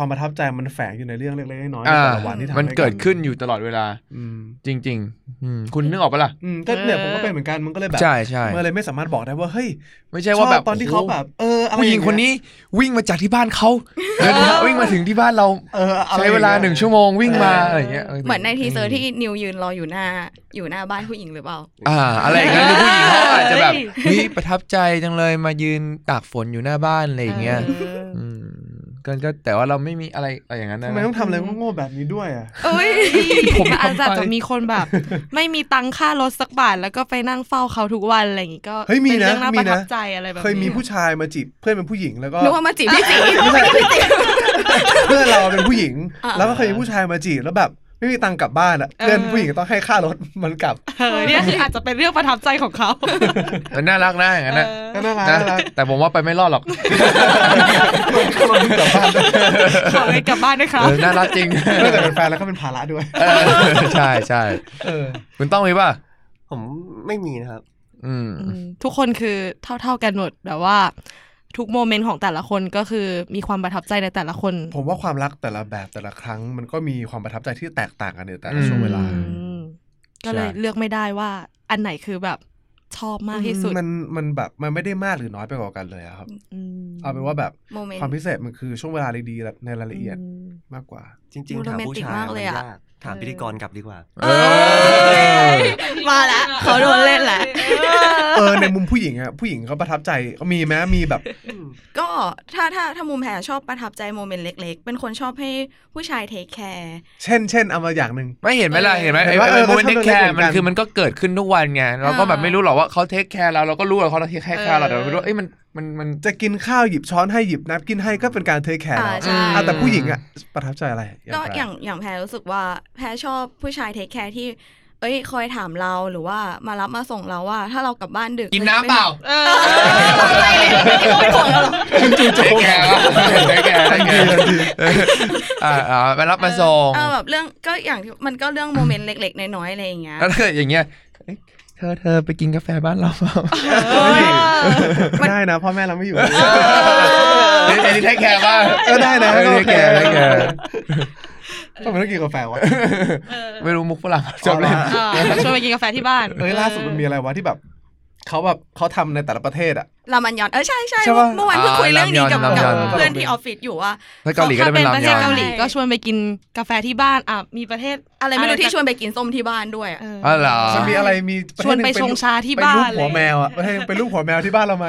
ความประทับใจมันแฝงอยู่ในเรื่องเล็กๆน้อยๆในอ่าแต่ละวันที่ทำมันให้เกิดขึ้นอยู่ตลอดเวลาอืมจริงๆอืมคุณนึกออกปะล่ะอืมก็เนี่ยผมก็เป็นเหมเหมือนกันมันก็เลยแบบใช่ใช่มันเลยไม่สามารถบอกได้ว่าเฮ้ยไม่ใช่ว่าแบบชอบตอนที่เขาแบบเอออะไรผู้หญิงอย่างคนนี้วิ่งมาจากที่บ้านเขาเดินทางวิ่งมาถึงที่บ้านเราเอออะไรใช้เวลาหนึ่งชั่วโมงวิ่งมาเออออะไรอย่างเงี้ยเหมือนใน teaser ที่นิวยืนรออยู่หน้าอยู่หน้าบ้านผู้หญิงหรือเปล่าอ่า อะไรอย่างเงี้ยคือผู้หญิงเขาอาจจะแบบเฮ้ยเฮ้ยประทับใจจังเลยมายืนตากฝนอยู่หน้าบ้านอะไรอย่างเงี้ยเอออืม ก็ก็แต่ว่าเราไม่มีอะไรอะไรอย่างนั้นนะ ทำไมต้องทำอะไรโง่ๆแบบนี้ด้วยอะ เอ้ยผมมันอาจทำไปจะมีคนแบบ ไม่มีตังค่ารถสักบาทแล้วก็ไปนั่งเฝ้าเขาทุกวันอะไรอย่างงี้ก็เฮ้ยมีเป็นนะเรื่องน่ามีประทันะบใจอะไรแบบนี้เคยมีผู้ชายมาจีบเพื่อนเป็นผู้หญิงแล้วก็นึกว่ามาจีบพี่จีไม่ใช่เพื่อนเราเป็นผู้หญิง อ่า แล้วก็เคยมีผู้ชายมาจีบแล้วแบบ ไม่มีตังค์กลับบ้านอะเพื่อนผู้หญิงก็ต้องให้ค่ารถมันกลับเออเนี่ยคืออาจจะเป็นเรื่องประทับใจของเขามันน่ารักนะอย่างนั้นนะก็น่ารักนะน่ารักแต่ผมว่าไปไม่รอดหรอกกลับบ้านด้วยขอให้กลับบ้านด้วยครับเออน่ารักจริงไม่แต่เป็นแฟนแล้วก็เป็นภาระด้วยเออใช่ใช่เออคุณต้องมีป่ะผมไม่มีนะครับอืมอืมทุกคนคือเท่า ๆกันหมดแบบว่า ทุกโมเมนต์ของแต่ละคนก็คือมีความประทับใจในแต่ละคน ผมว่าความรักแต่ละแบบแต่ละครั้ง มันก็มีความประทับใจที่แตกต่างกันในแต่ละอืมช่วงเวลาอืมก็เลยเลือกไม่ได้ว่า อันไหนคือแบบชอบมากที่สุด มันมันแบบมันไม่ได้มากหรือน้อยไปกว่ากันเลยอะครับอืมเอาเป็นว่าแบบ moment ความพิเศษมันคือช่วงเวลาดีๆในรายละเอียดอืมมากกว่า จริงดูๆถามโรแมนติกมากเลยอะยากถามพิธีกรกลับดีกว่าเออมาแล้วเขาโดนเล่นแหละ เออในมุมผู้หญิงอะผู้หญิงเขาประทับใจก็มีไหมมีแบบ ก็ถ้าถ้าถ้ามุมแพรชอบประทับใจ moment เล็ก ๆ เป็นคนชอบให้ผู้ชาย take careเช่นเช่นเอามาอย่างหนึ่ง ไม่เห็นไหมล่ะเห็นไหมเห็นว่าเออไอ้ moment เขาทำมัน take care เหมือนกันคือมันก็เกิดขึ้นทุกวันไงเราก็แบบไม่รู้หรอกว่าเขา take care เราเราก็รู้ว่าเขา take care เราแต่เราไม่รู้ว่าเอ้ยมันมันมันจะกินข้าวหยิบช้อนให้หยิบน้ำกินให้ก็เป็นการ take care อ่าเราใช่อะแต่ผู้หญิงอะประทับใจอะไรก็ไรอย่างอย่างแพรรู้สึกว่าแพรชอบผู้ชาย take care ที่ เอ้ยคอยถามเราหรือว่ามารับมาส่งเราว่า ถ้าเรากลับบ้านดึกกินน้ำเปล่าเออไม่เลยไม่ต้องห่วงเราหรอก take care วะ take care take care อ่าอ่าไปรับมาส่งเออแบบเรื่องก็อย่างที่มันก็เรื่อง moment เล็ก ๆ น้อยๆอะไรอย่างเงี้ยแล้วถ้าเกิดอย่างเงี้ยเอ้ยเธอเธอไปกินกาแฟบ้านเราเปล่าได้นะพ่อแม่เราไม่อยู่เอ้ยอันนี้เทคแคร์ป่ะเออได้นะเออ take care take care ทำไมต้องกินกาแฟวะไม่รู้มุกฝรั่งชอบเล่นเออชวนไปกินกาแฟที่บ้านเอ้ยล่าสุดมันมีอะไรวะที่แบบเขาแบบเขาทำในแต่ละประเทศอะ รามยอนมันเออใช่ใช่ใช่ปะ เมื่อวานเพิ่งคุยเรื่องนี้กับรามยอนกับรามยอน เพื่อนที่ออฟฟิศอยู่ว่า ถ้าเกาหลีก็ถ้าจะเป็เป็นประเทศเกาหลีจะเป็นรามยอนก็ชวนไปกินกาแฟที่บ้านอะมีประเทศอะไรไม่รู้ที่สักชวนไปกินส้มที่บ้านด้วยอะเอออ๋อเหรอมันมีอะไรมีระชเทวนศหไปงชงชาที่เป็นบ้ารูปนหัวแมวอะประเทศเป็นรูปหัวแมวที่บ้านเราไหม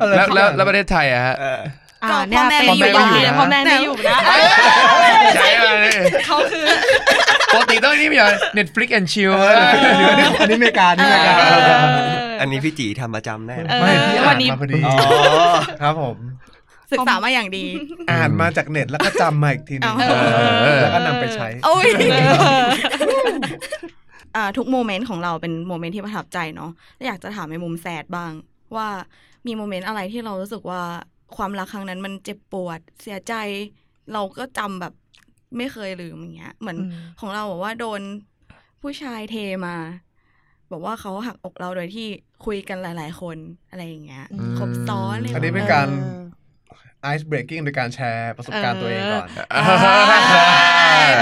อะไรแล้วแล้วสักอย่างแล้วประเทศไทยอะฮะอ่าเนี่ย พ่อแม่เป็นไม่อยู่อยู่นะพ่อแม่ไม่อยู่นะใช่มาเลยเขาคือปกติต้องนี่มีอะไร Netflix and chill เออหรืออันนี้อันนี้อเมริกาอันนี่อเมริกาเอออันนี้พี่จีทำประจำแน่เออไม่พี่วัอ่านนนี้มาพอดีครับผมศึกษามาอย่างดี อ่านมาจากเน็ตแล้วก็จำมาอีกทีหนึงเออแล้วก็นำไปใช้โอ้ยอ่าทุก moment ของเราเป็น moment ที่ประทับใจเนาะแล้วอยากจะถามในมุม sad บ้างว่ามี moment อะไรที่เรารู้สึกว่า ความรักครั้งนั้นมันเจ็บปวด เสียใจ เราก็จำแบบไม่เคยลืมอย่างเงี้ย เหมือนอืมของเราบอกว่าโดนผู้ชายเทมา บอกว่าเขาหักอกเราโดยที่คุยกันหลาย ๆ คนอะไรอย่างเงี้ยอืมครบซ้อนเลยอันนี้เป็นการ ice breaking โดยการแชร์ประสบการณ์ตัวเองก่อนอ่า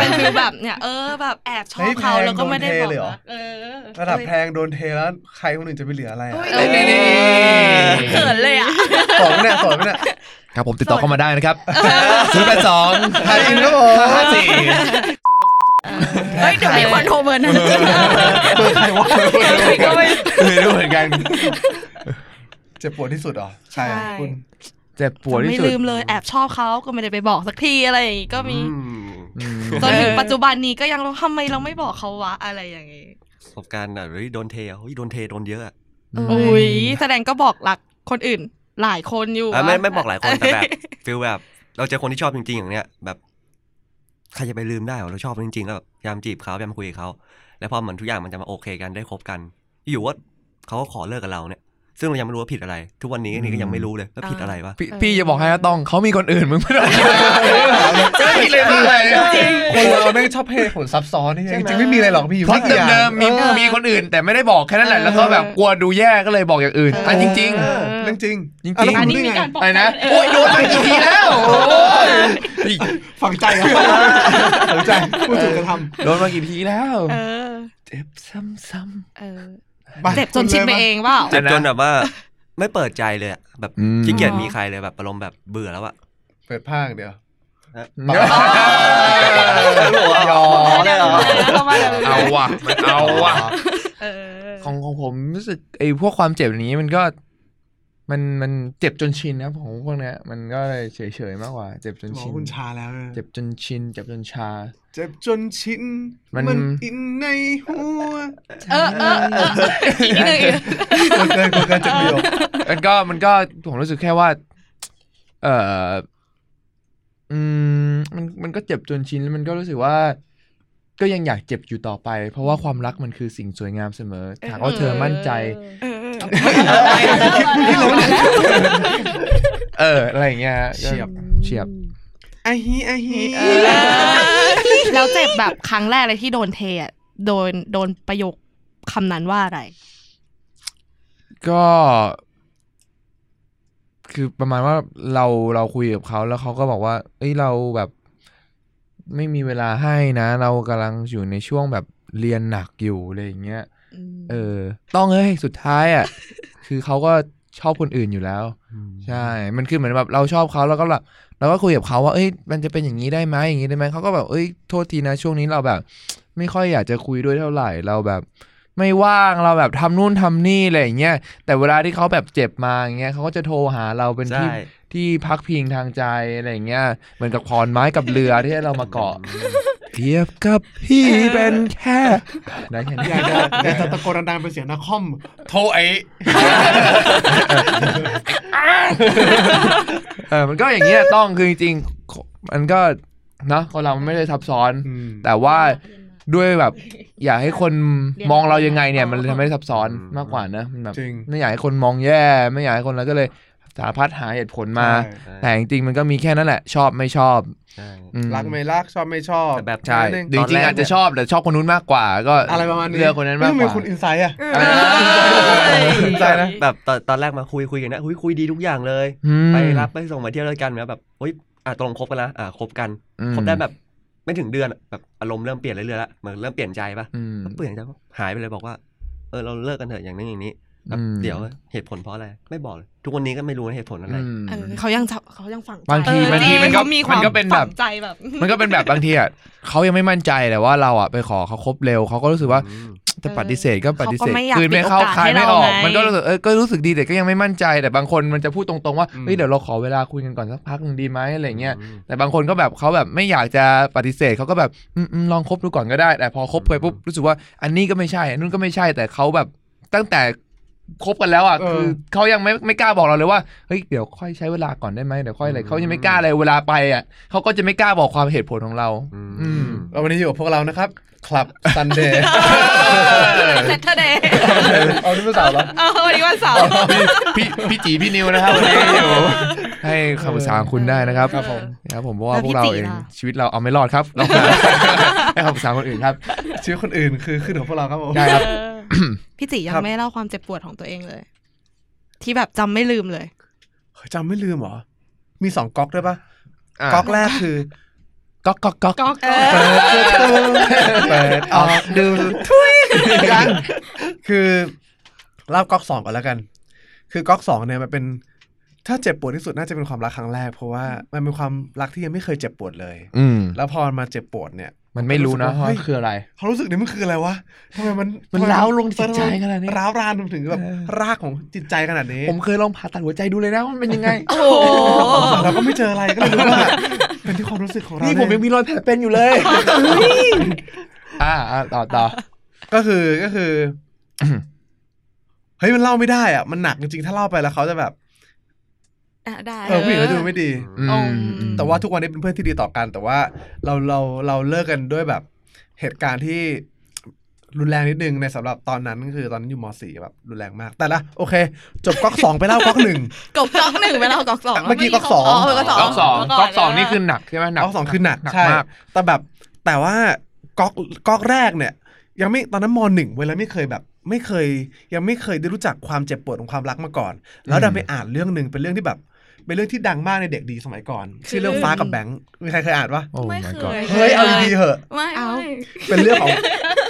เป็น feel แบบเนี่ยเออแบบแอบชอบเขาเฮ้ยแล้วก็ไม่ได้แพงบอกโดนเทเลยเหรอรักเออระดับแพงโดนเทแล้วใครคนอื่นจะไปเหลืออะไรอะโอ้ยเอ้ยนี่นี่เขินเลยอะสอนเนี่ยสอนเนี่ยครับผมติดต่อเข้ามาได้นะครับศูนย์แปดสองไทยอินครับผมห้าสี่เฮ้ยเดี๋ยวมีคนโทรเบอร์นั้นเปิดใครวะก็ไม่ไม่รู้เหมือนกันเจ็บปวดที่สุดเหรอ ใช่อะคุณ เจ็บปวดที่สุดไม่ลืมเลยแอบชอบเขาก็ไม่ได้ไปบอกสักทีอะไรอย่างงี้ก็มีอืมอืมจนถึงปัจจุบันนี้ก็ยังทำไมเราไม่บอกเขาวะอะไรอย่างงี้ประสบการณ์แบบเฮ้ยโดนเทอะเฮ้ยโดนเทโดนเยอะอะอุ้ยแสดงก็บอกรักคนอื่นหลายคนอยู่อะไม่วะไม่บอกหลายคนแต่แบบ feel แบบ เราเจอคนที่ชอบจริง ๆ อย่างเนี้ยแบบใครจะไปลืมได้เหรอเราชอบจริงๆแล้วแบบพยายามจีบเขาพยายามคุยกับเขาแล้วพอเหมือนทุกอย่างมันจะมาโอเคกันได้คบกัน อยู่ว่าเขาก็ขอเลิกกับเราเนี่ย ซึ่งเรายังไม่รู้ว่าผิดอะไร ทุกวันนี้นี่ก็ยังไม่รู้เลยว่าผิดอะไรวะพี่พี่จะบอกให้นะต้องเขามีคนอื่นมึงไม่ต้องจะไม่เลยอะไรคนเราแม่งชอบให้เหตุผลซับซ้อนนี่จริงๆไม่มีอะไรหรอกพี่อยู่เพราะไม่กี่อย่างเดิมๆมีออมีคนอื่น แต่ไม่ได้บอกแค่นั้นแหละแล้วก็แบบกลัวดูแย่ก็เลยบอกอย่างอื่นอะจริงเออเรื่องจริงจริงๆะแล้วอันคุณนี้รู้มีได้ไงการบอกๆอะไรนะเโอ้ยโดนมากี่ทีแล้วโอ้ยฝังใจอะฝังใจพูดถูกกระทำโดนมากี่ทีแล้วเออเจ็บซ้ำเออไป เจ็บจนชินไปเองเปล่าเจ็บจนแบบว่า ไม่เปิดใจเลยอะแบบอืมขี้เกียจมีใครเลยแบบอารมณ์แบบเบื่อแล้วอะเปิดผ้าอย่างเดียวยอเลยเหรอเอาว่ะมันเอาว่ะเออของของผมรู้สึกไอ้พวกความเจ็บอย่างนี้มันก็ มันมันเจ็บจนชินนะของพวกเนี้ยมันก็เลยเฉยๆมากกว่า เจ็บจนหมอชินคุณชาแล้วนะเจ็บจนชิน เจ็บจนชา เจ็บจนชิน มันมันอินในหัวเออเออเอออีกนิดนึงอีกมันเกินกว่าการเจ็บเดียวมันก็มันก็ผมรู้สึกแค่ว่า เอออืมมันมันก็เจ็บจนชินแล้วมันก็รู้สึกว่า ก็ยังอยากเจ็บอยู่ต่อไป เพราะว่าความรักมันคือสิ่งสวยงามเสมอหากว่าเธอมั่นใจ เออเออเอออะไรอย่างเงี้ยฮะก็เฉียบเฉียบไอฮีไอฮีแล้วเจ็บแบบครั้งแรกเลยที่โดนเทอะโดนโดนประโยคคำนั้นว่าอะไร ก็ คือประมาณว่าเราเราคุยกับเขาแล้วเขาก็บอกว่า เอ้ยเราแบบไม่มีเวลาให้นะ เรากำลังอยู่ในช่วงแบบเรียนหนักอยู่อะไรอย่างเงี้ย เออ ต้องเอ้ยสุดท้ายอะ คือเขาก็ชอบคนอื่นอยู่แล้ว ใช่ มันคือเหมือนแบบเราชอบเขาแล้วก็แบบเราก็คุยกับเขาว่าเอ้ย มันจะเป็นอย่างนี้ได้ไหมอย่างนี้ได้ไหมเขาก็แบบเอ้ยโทษทีนะช่วงนี้เราแบบ ไม่ค่อยอยากจะคุยด้วยเท่าไหร่เราแบบ ไม่ว่างเราแบบทำนู่นทำนี่อะไรอย่างเงี้ยแต่เวลาที่เขาแบบเจ็บมาอย่างเงี้ยเขาก็จะโทรหาเราเป็นที่ใช่ ที่พักพิงทางใจอะไรอย่างเงี้ยเหมือนกับขอนไม้กับเรือที่เรามาเกาะเทียบกับพี่เป็นแค่ได้แค่นี้อยากจะอยากจะตะโกนดังๆเป็นเสียงนักคอมโทรไอเออมันก็อย่างเงี้ยต้องคือจริงๆมันก็เนาะคนเรามันไม่ได้ซับซ้อน แต่ว่าด้วยแบบ อยากให้คนมองเรายังไงเนี่ย มันเลยทำให้ซับซ้อนมากกว่านะมันแบบจริงไม่อยากให้คนมองแย่ ไม่อยากให้คนแล้วก็เลย สารพัดหาเหตุผลมาใช่แต่จริงๆมันก็มีแค่นั้นแหละ ชอบไม่ชอบใช่อืมรักไม่รักชอบไม่ชอบแต่แบบใช่นั่นเองจริงๆอาจจะชอบแต่ชอบคนนู้นมากกว่า ก็อะไรประมาณนี้เลือกคนนั้นมากทำกไมว่าคุณอินไซด์อะอะไรนะอินไซด์นะแบบตอนตอนแรกมาคุยคุยกันนะคุยคุยดีทุกอย่างเลยอืมไปรับไปส่งไปเที่ยวด้วยกันแบบแบบเฮ้ยอะตกลงคบกันละอะคบกันอืมคบได้แบบไม่ถึงเดือนอะแบบอารมณ์เริ่มเปลี่ยนเรื่อยๆละเหมือนเริ่มเปลี่ยนใจปะอืมก็เปลี่ยนใจปุ๊บหายไปเลยบอกว่าเออเราเลิกกันเถอะอย่างนี้อย่างนี้แบบอืม เดี๋ยวเหตุผลเพราะอะไร ไม่บอกเลยทุกวันนี้ก็ไม่รู้นะเหตุผลอะไรอืมเออเขายังจับเขายังฝังใจบางทีเออบางทีจริมันก็เขามีความมันก็เป็นแบบฝังใจแบบ มันก็เป็นแบบบางทีอะเขายังไม่มั่นใจแต่ว่าเราอะไปขอเขาคบเร็วเขาก็รู้สึกว่าอืมแต่ปฏิเสธก็ปฏิเสธเขาก็ไม่อยากคืนไม่เข้าปิดโอกาสคายไม่ออกให้เราไงมันก็รู้สึกเออก็รู้สึกดีแต่ก็ยังไม่มั่นใจแต่บางคนมันจะพูดตรงๆว่าอืมเฮ้ยเดี๋ยวเราขอเวลาคุยกันก่อนสักพักหนึ่งดีไหมอะไรเงี้ยอืมแต่บางคนก็แบบเขาแบบไม่อยากจะปฏิเสธเขาก็แบบอืมอืมลองคบดูก่อนก็ได้ แต่พอคบไปปุ๊บรู้สึกว่าอันนี้ก็ไม่ใช่อันนู้นก็ไม่ใช่แต่เขาแบบตั้งแต่ คบกันแล้วอะเออคือเขายังไม่ไม่กล้าบอกเราเลยว่าเฮ้ยเดี๋ยวค่อยใช้เวลาก่อนได้ไหมเดี๋ยวค่อยอะไรเขายังไม่กล้าเลยเวลาไปอะเขาก็จะไม่กล้าบอกความเหตุผลของเรา อืมอืมแล้ววันนี้อยู่กับพวกเรานะครับ Club Sunday Saturday เอาที่เป็นสาวเหรอเออวันนี้วันเสาร์พี่พี่จีพี่นิวนะครับวันนี้อยู่ให้คำปรึกษาของคุณได้นะครับครับผมครับผมเพราะว่าแล้วพพี่วกเราจีเองล่ะชีวิตเราเอาไม่รอดครับเราให้คำปรึกษาคนอื่นครับชีวิตคนอื่นคือขึ้นของพวกเราครับผมได้ครับเออ พี่จียัครังบไม่เล่าความเจ็บปวดของตัวเองเลย ที่แบบจำไม่ลืมเลยเฮ้ยจำไม่ลืมเหรอ มีสองก๊อกด้วยปะอะก๊อกแรกคือก๊อกก๊อกก๊อกก็เปิดประตูเปิดออกดูทุยยังคือเล่าก๊อกสองก่อนแล้วกัน คือก๊อกสองเนี่ยมันเป็น ถ้าเจ็บปวดที่สุดน่าจะเป็นความรักครั้งแรก เพราะว่ามันเป็นความรักที่ยังไม่เคยเจ็บปวดเลย อืมแล้วพอมันมาเจ็บปวดเนี่ย มันไม่รู้นะเฮ้ว่ายคืออะไรเขารู้สึกเนี่ยมันคืออะไรวะทำไมมันมันทำไร้าวลงจิตใจขนาดนี้ร้าวรานถึงแบบเออรากของจิตใจขนาดนี้ ผมเคยลองผ่าตัดหัวใจดูเลยนะว่ามันเป็นยังไง โอ้โหเราก็ไม่เจออะไรก็เลยรู้ว่าเป็นที่ความรู้สึกของเรานี่นี่ผมยังมีรอยแผลเป็นอยู่เลยอ่าอ่าต่อต่อก็คือก็คือเฮ้ยมันเล่าไม่ได้อะมันหนักจริงๆถ้าเล่าไปแล้วเขาจะแบบ อะได้เออผู้หญิงก็จะดูไม่ดีอืมอืมอืมแต่ว่าทุกวันนี้เป็นเพื่อนที่ดีต่อกัน แต่ว่าเราเราเราเลิกกันด้วยแบบเหตุการณ์ที่รุนแรงนิดนึงในสำหรับตอนนั้นคือตอนนั้นอยู่มสี่แบบรุนแรงมาก แต่ละโอเค จบก๊อกสองไปเล่าก๊อกหนึ่งกบก๊อกหนึ่งไปแล้วก๊อกสองเมื่อกี้ก๊อกสองเก๊อกสองก๊อกสองก๊อกสองนี่คือหนักใช่ไหมหนักก๊อกสองคือหนักหนักใช่มากแต่แบบแต่ว่าก๊อกก๊อกแรกเนี่ย ยังไม่ตอนนั้นมหนึ่งเวลาไม่เคยแบบ ไม่เคย ยังไม่เคยได้รู้จักความเจ็บปวดของความรักมาก่อน แล้วดันไปอ่านเรื่องหนึ่งเป็นเรื่องที่แบบ เป็นเรื่องที่ดังมากในเด็กดีสมัยก่อน ชื่อเรื่องฟ้ากับแบงค์มีใครเคยอ่านปะโอ้ไม่ my เค god ยเฮ้ยเอาดีๆเหอะไม่เอาไม่เป็นเรื่องของ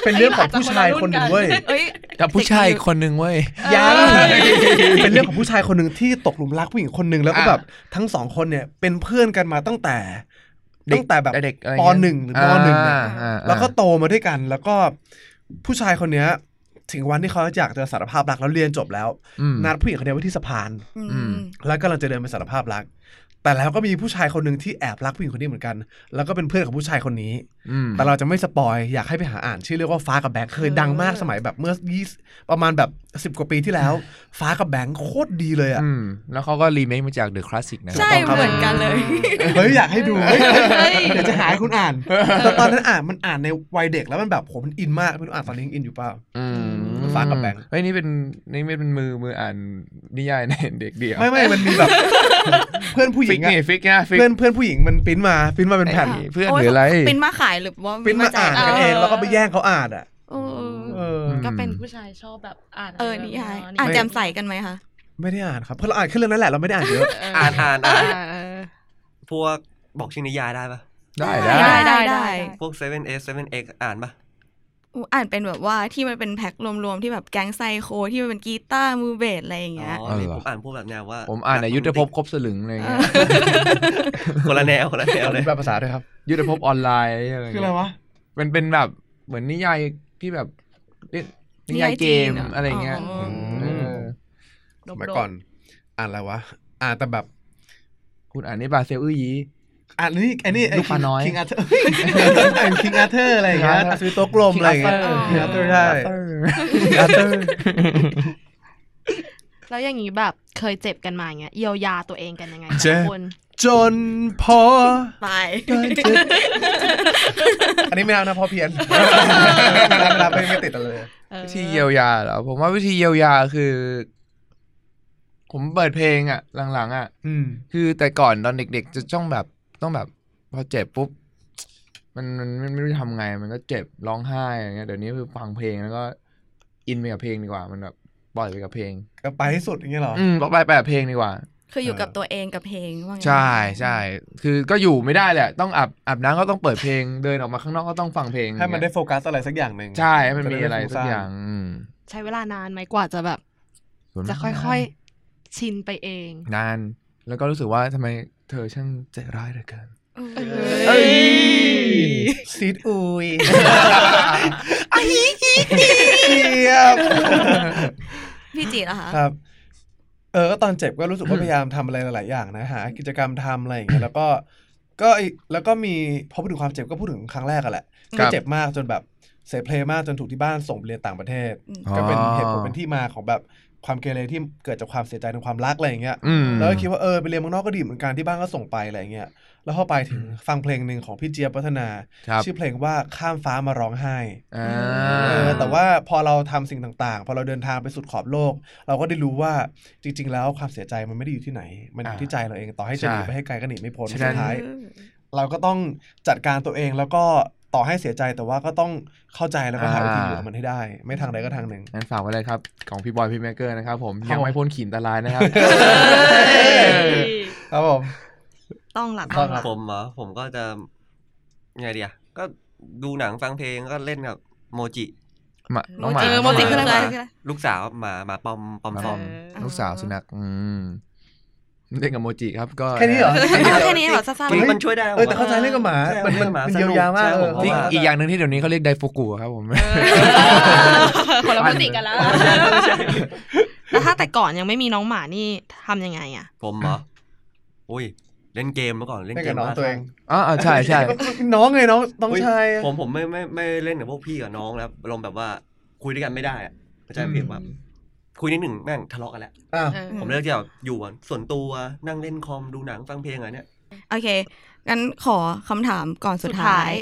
เป็นเรื่องของผู้ชายคนหนึ่งเว้ยเอ้ยกับผู้ชายอีกคนนึงเว้ยยังเป็นเรื่องของผู้ชายคนหนึ่งที่ตกหลุมรักผู้หญิงคนหนึ่งแล้วก็อะแบบทั้งสองคนเนี่ยเป็นเพื่อนกันมาตั้งแต่เด็กตั้งแต่แบบเด็กอะไรปเงี้ยหนึ่งหรือมหนึ่งเนี่ยอ่าอ่าแล้วก็โตมาด้วยกัน แล้วก็ผู้ชายคนเนี้ย ถึงวันที่เขาอยากจะสารภาพรักแล้วเรียนจบแล้วอืมนัดผู้หญิงคนนี้ไว้ที่สะพานอือืมมแล้วกำลังจะเดินไปสารภาพรัก แต่แล้วก็มีผู้ชายคนหนึ่งที่แอบรักผู้หญิงคนนี้เหมือนกัน แล้วก็เป็นเพื่อนของผู้ชายคนนี้อืมแต่เราจะไม่สปอยอยากให้ไปหาอ่าน ชื่อเรียกว่าฟ้ากับแบงค์เคยดังมากสมัยแบบเมื่อยี่ประมาณแบบสิบกว่าปีที่แล้ว ฟ้ากับแบงค์โคตรดีเลยอะอืมแล้วเขาก็รีเมคมาจาก The Classic นะใช่ถูกต้องครับเหมือนกันเลยเฮ้ยอยากให้ดูเฮ้ยเฮ้ยเดี๋ยวจะหาให้คุณอ่านแต่ตอนนั้นอ่านมันอ่านในวัยเด็กแล้วมันแบบผมมัน in มากไม่รู้อ่านตอนนี้ยัง in อยู่เปล่าอืม ฟ้ากับแบงค์เฮ้ยนี่เป็นนี่ไม่เป็นมือมืออ่านนิยายในเด็กเดียวไม่ไม่มันมีแบบ เพื่อนผู้หฟิญิกงอะ fic ไง fic ไง fic เพื่อนเพื่อนผู้หญิงมันปริ้นมาปริ้นมาเป็นแผ่นเพื่อนโยหรืออะไรเป็นมาขายหรือว่าปริ้นมาอ่านกันเองแล้วก็ไปแย่งเขาอ่านอะเออเออมก็เป็นผู้ชายชอบแบบอ่านเออนิยายเะอ่านไม่แจมใสกันไหมคะไม่ได้อ่านครับเพราะเราอ่านแค่เรื่องนั้นแหละเราไม่ได้อ่านเยอะเอ่านอ่านอ่านเออพวกบอกชื่อนิยายได้ปะได้ได้ได้ได้ได้พวก 7 S 7 X อ่านปะ อูอ่านเป็นแบบว่าที่มันเป็นแพ็ครวมๆ ที่แบบแก๊งไซโค ที่มันเป็นกีตาร์มือเบสอะไรอย่างเงี้ยอ๋อนี่ผมอ่านพวกแบบแนวว่า ผมอ่านในยุทธภพครบสลึงอะไรเงี้ยคนละแนวคนละแนวเลยแปลภาษาด้วยครับ ยุทธภพออนไลน์อะไรคืออะไรเงี้ยวะมันเป็นแบบเหมือนนิยายที่แบบเล่นนิยายเกมอะไรเงี้ยอ๋อเออสมัยก่อน อ่านอะไรวะ อ่านแต่แบบ คุณอ่านนี่บาเซลอื้อยี อ่านนี่ไอ้นี่ไอ้ลูกปลาน้อย คิงอาร์เธอร์อ่านคิงอาร์เธอร์อะไรอย่างเงี้ย King Arthur ซื้อโต๊ะกลมอะไรอย่างเงี้ย King คิงอาร์เธอร์ใช่ King Arthur แล้วอย่างนี้แบบเคยเจ็บกันมาอย่างเงี้ยเยียวยาตัวเองกันยังไงเจ็แต่บละคนจนพอตาย อันนี้ไม่เอานะพอเพี้ยนรับรับไม่ไม่ติดอะไรเลยเออวิธีเยียวยาเหรอผมว่าวิธีเยียวยาคือ ผมเปิดเพลงอะ หลังๆ อะอืมคือแต่ก่อนตอนเด็ก ๆ จะต้องแบบ ต้องแบบพอเจ็บปุ๊บมันมันมันไม่รู้จะทำไง มันก็เจ็บร้องไห้อย่างเงี้ยเดี๋ยวนี้คือฟังเพลงแล้วก็อินไปกับเพลงดีกว่า มันแบบปล่อยไปกับเพลง ก็ไปให้สุดอย่างเงี้ยเหรอ อืมไปไปกับเพลงดีกว่า คืออยู่กับตัวเองกับเพลงว่างั้นใช่ใช่คือก็อยู่ไม่ได้แหละ ต้องอาบอาบน้ำก็ต้องเปิดเพลงเดินออกมาข้างนอกก็ต้องฟังเพลงให้มันได้โฟกัสอะไรสักอย่างหนึ่งใช่ให้มันมีอะไรสักอย่างอืมใช้เวลานานไหมกว่าจะแบบส่วนมากจะค่อยๆชินไปเอง นาน แล้วก็รู้สึกว่าทำไมเธอช่างใจร้ายเหลือเกินเอ้ยซีดอุยเทียบพี่จีล่ะคะครับ เออก็ตอนเจ็บก็รู้สึกว่าพยายามทำอะไรหลาย ๆ อย่างนะหากิจกรรมทำอะไรอย่างเงี้ยแล้วก็ก็อีกแล้วก็มีพอพูดถึงความเจ็บก็พูดถึงครั้งแรกอะแหละครัก็บเจ็บมากจนแบบเสพเพลย์มากจนถูกที่บ้านส่งไปเรียนต่างประเทศอืมก็เป็นอ๋อเหตุผลเป็นที่มาของแบบ ความเกเรที่เกิดจากความเสียใจในความรักอะไรอย่างเงี้ยอืมแล้วก็คิดว่าเออไปเรียนเมืองนอกก็ดีเหมือนกันที่บ้านก็ส่งไปอะไรอย่างเงี้ยแล้วพอไปถึงฟังเพลงหนึ่งของพี่เจี๊ยบวัฒนาครับชื่อเพลงว่าข้ามฟ้ามาร้องไห้อ่าเออแต่ว่าพอเราทำสิ่งต่างๆ พอเราเดินทางไปสุดขอบโลก เราก็ได้รู้ว่าจริง ๆ แล้วความเสียใจมันไม่ได้อยู่ที่ไหน มันอยู่ที่ใจเราเองต่อให้จะหนีไปให้ไกลก็หนีไม่พ้นฉะนั้นสุดท้ายเราก็ต้องจัดการตัวเองแล้วก็ ต่อให้เสียใจแต่ว่าก็ต้องเข้าใจแล้วก็หาวิธีอยู่กับมันให้ได้ ไม่ทางใดก็ทางหนึ่งงั้นฝากไว้เลยครับ ของพี่บอยพี่แมกเกอร์นะครับผมครับยังไม่พ้นขีดอันตรายนะครับครับผมต้องหลับต้องครับผมเหรอผมก็จะไงเดียก็ดูหนังฟังเพลงก็เล่นกับโมจิมาน้องหมาเออโมจิคืออะไรหมาคืออะไรลูกสาวหมาหมาปอมปอมฟอม ลูกสาวสุนัขอืม เล่นกับโมจิครับก็แค่นี้เหรอเอาแค่นี้เหรอสั้นจริงมันช่วยได้เออแต่เข้าใจเรื่องกับหมาใช่มันมันหมันสเยียวยามากใช่เออผมจริงว่าอีกอย่างหนึ่งที่เดี๋ยวนี้เขาเรียกไดฟูกุครับผมๆคนละโมจิกันแล้วแล้วถ้าแต่ก่อนยังไม่มีน้องหมานี่ทำยังไงอะ ผมเหรออุ้ยเล่นเกมเมื่อก่อนเล่นเล่นเกกับมน้องตัวเองอ๋อใช่ใช่น้องไงน้องน้องอุ๊ยชายผมผมไม่ไม่ไม่เล่นกับพวกพี่กับน้องแล้วอารมณ์แบบว่าคุยด้วยกันไม่ได้อะเข้าใจเพียงแบบ คุยนิดหนึ่งแม่งทะเลาะกันแล้ว อ้าวผมเลือกที่จะอยู่ส่วนตัวนั่งเล่นคอมดูหนังฟังเพลงอะไรเนี่ยโอเค งั้นขอคำถามก่อนสุดสุดท้าท้าย ย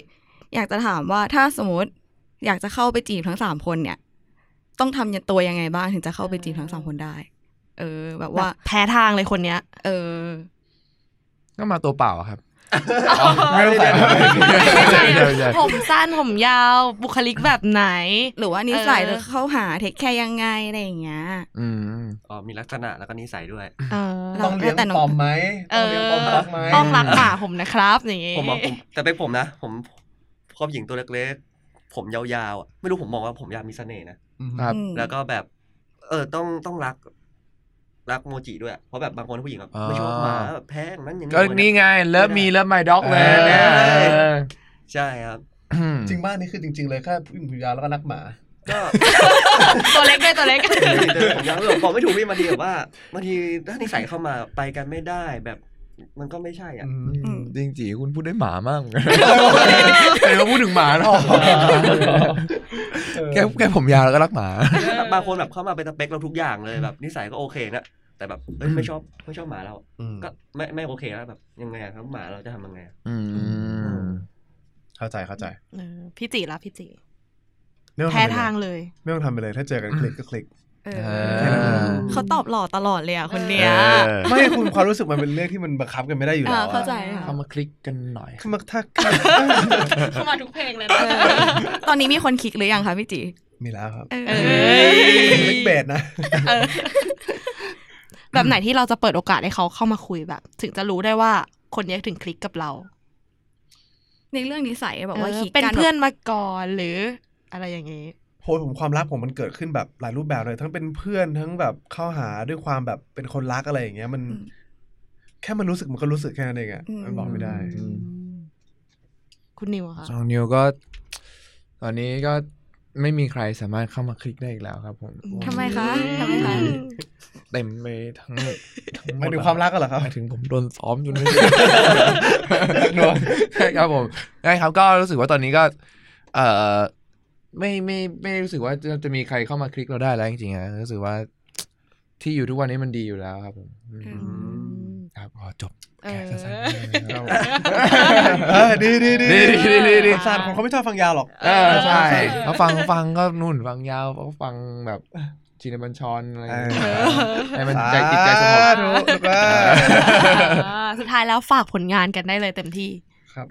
อยากจะถามว่าถ้าสมมติอยากจะเข้าไปจีบทั้งสามคนเนี่ย ต้องทำตัวยังไงบ้างถึงจะเข้าไปจีบทั้งสามคนได้ เออ แบบว่าว่าแพ้ทางเลยคนเนี้ย เออ ก็มาตัวเปล่าครับ ไม่ต้องใส่ไม่ใช่ไม่ใช่ผมสั้นผมยาวบุคลิกแบบไหน หรือว่านิสัยเออหรือเข้าหาเทคแคร์ยังไงอะไรอย่างเงี้ยอืมอ๋อมีลักษณะแล้วก็นิสัยด้วยเออเราต้องเลี้ยงแต่น้องปอมไหมเอต้องอเลี้ยงปอมรักไหมต้องรักหมาผมนะครับอย่างงี้ผมบอกผมแต่เป็นผมนะ ผมชอบหญิงตัวเล็กๆ ผมยาวๆอะไม่รู้ผมมองว่าผมยาวมีเสน่ห์นะครับอืมแล้วก็แบบ เออต้องต้องรัก รักโมจิด้วย เพราะแบบบางคนผู้หญิงแบบอ๋อไม่ชอบหมาแบบแพ้อย่างนั้นอย่างนี้ก็นี่ไง love me love my dog เลยเออเนี่ยใช่ครับ จริงบ้านนี้คือจริง ๆ เลยแค่ผู้หญิงผิวยาวแล้วก็รักหมาก็ตัวเล็กด้วยตัวเล็กผมยังแบบบอกไม่ถูกพี่บางทีแบบว่าบางทีถ้านิสัยเข้ามาไปกันไม่ได้แบบมันก็ไม่ใช่อะอืมจริงจีคุณพูดได้หมามั่งใครมาพูดถึงหมาหรอก แค่แค่ผมยาวแล้วก็รักหมาบางคนแบบเข้ามาเป็นสเปคเราทุกอย่างเลยแบบนิสัยก็โอเคนะแต่แบบเอ้ยไม่ชอบไม่ชอบหมาเราอืมก็ไม่ไม่โอเคแล้วแบบยังไงอะครับหมาเราจะทำยังไงอะอืมเข้าใจเข้าใจเออพี่จีละพี่จีไม่ต้องแพ้ทำไปทางเลยเลย ไม่ต้องทำไปเลย ถ้าเจอกันคลิกก็คลิก เอเอออเขาตอบหล่อตลอดเลยอะคนเนี้ยเออไม่คุณความรู้สึกมันเป็นเรื่องที่มันบังคับกันไม่ได้อยู่แล้วอ่าเข้าใจค่ะเข้ามาคลิกกันหน่อยเข้ามาถ้าเข้ามาทุกเพลงเลยเอนะอตอนนี้มีคนคลิกหรือยังคะพี่จีมีแล้วครับเออเออคลิกเบสนะเออแบบไหนที่เราจะเปิดโอกาสให้เขาเข้ามาคุยแบบ ถึงจะรู้ได้ว่าคนนี้ถึงคลิกกับเรา ในเรื่องนิสัยแบบว่าเออคลิกเป็นกันเพื่อนมาก่อนหรืออะไรอย่างงี้ โหผมความรักผมมันเกิดขึ้นแบบหลายรูปแบบเลย ทั้งเป็นเพื่อนทั้งแบบเข้าหาด้วยความแบบเป็นคนรักอะไรอย่างเงี้ย มัน แค่มันรู้สึกมันก็รู้สึกแค่นั้นเองอะมันบอกไม่ได้อืมคุณนิวอะค่ะสองนิวก็ ตอนนี้ก็ไม่มีใครสามารถเข้ามาคลิกได้อีกแล้วครับผมทำไมคะทำไมคะเต็มไปทั้งทั้งหหมมายดถึงความรักกันเหรอครับหมายถึงผมโดนซ้อมจนไม่ใช่ครับผมใช่ครับก็รู้สึกว่าตอนนี้ก็ เอ่อ ไม่ไม่ไม่รู้สึกว่าจะจะมีใครเข้ามาคลิกเราได้แล้วจริงๆอะรู้สึกว่าที่อยู่ทุกวันนี้มันดีอยู่แล้วครับผมอืมอืมครับขอจบเอแค่อสั้นๆนะครับเออดีดีดีดีดีดีดีสารคนเขาไม่ชอบฟังยาวหรอกเออใช่เขาฟังฟังก็นู่นฟังยาวเขาฟังแบบชินบัญชรอะไรอย่างเงี้ยเออให้มันใจจิตใจสงบสาธุลูกเอ้ยอ่าสุดท้ายแล้วฝากผลงานกันได้เลยเต็มที่ครับ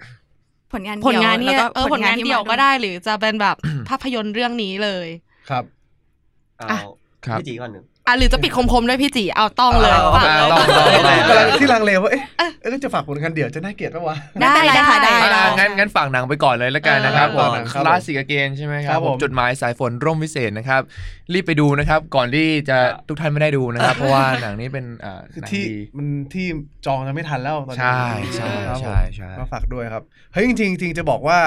ผลงานผลงานเดี่นี่ยวแล้วเออผลงานที่เดี่ยวมก็ได้หรือจะเป็นแบบภาพยนตร์เรื่องนี้เลย ครับเอาอะครับพี่จีก่อนหนึ่ง อะหรือจะปิดคมๆด้วยพี่จีเอาต้องเลยเอาฝากเอาเลยต้องต้องต้องกำลังที่ลังเลว่าเอ๊ะเอ๊ะจะฝากผลงานเดี่ยวจะน่าเกลียดปะวะได้ได้ค่ะได้อ่าได้งั้นงั้นฝากหนังไปก่อนเลยแล้วกันนะครับเออผมหนังคครับลาสสิกเกนใช่ไหมคครัรับบผผมมจดหมายสายฝนร่มวิเศษนะครับรีบไปดูนะครับ ก่อนที่จะทุกท่านไม่ได้ดูนะครับ เพราะว่าหนังนี้เป็นอ่าคือหนังที่ดีมันที่จองจะไม่ทันแล้วตอนนี้ใช่ใช่ครับผมใช่ใช่ก็ฝากด้วยครับเฮ้ยจริงๆจริงๆจะบอกว่า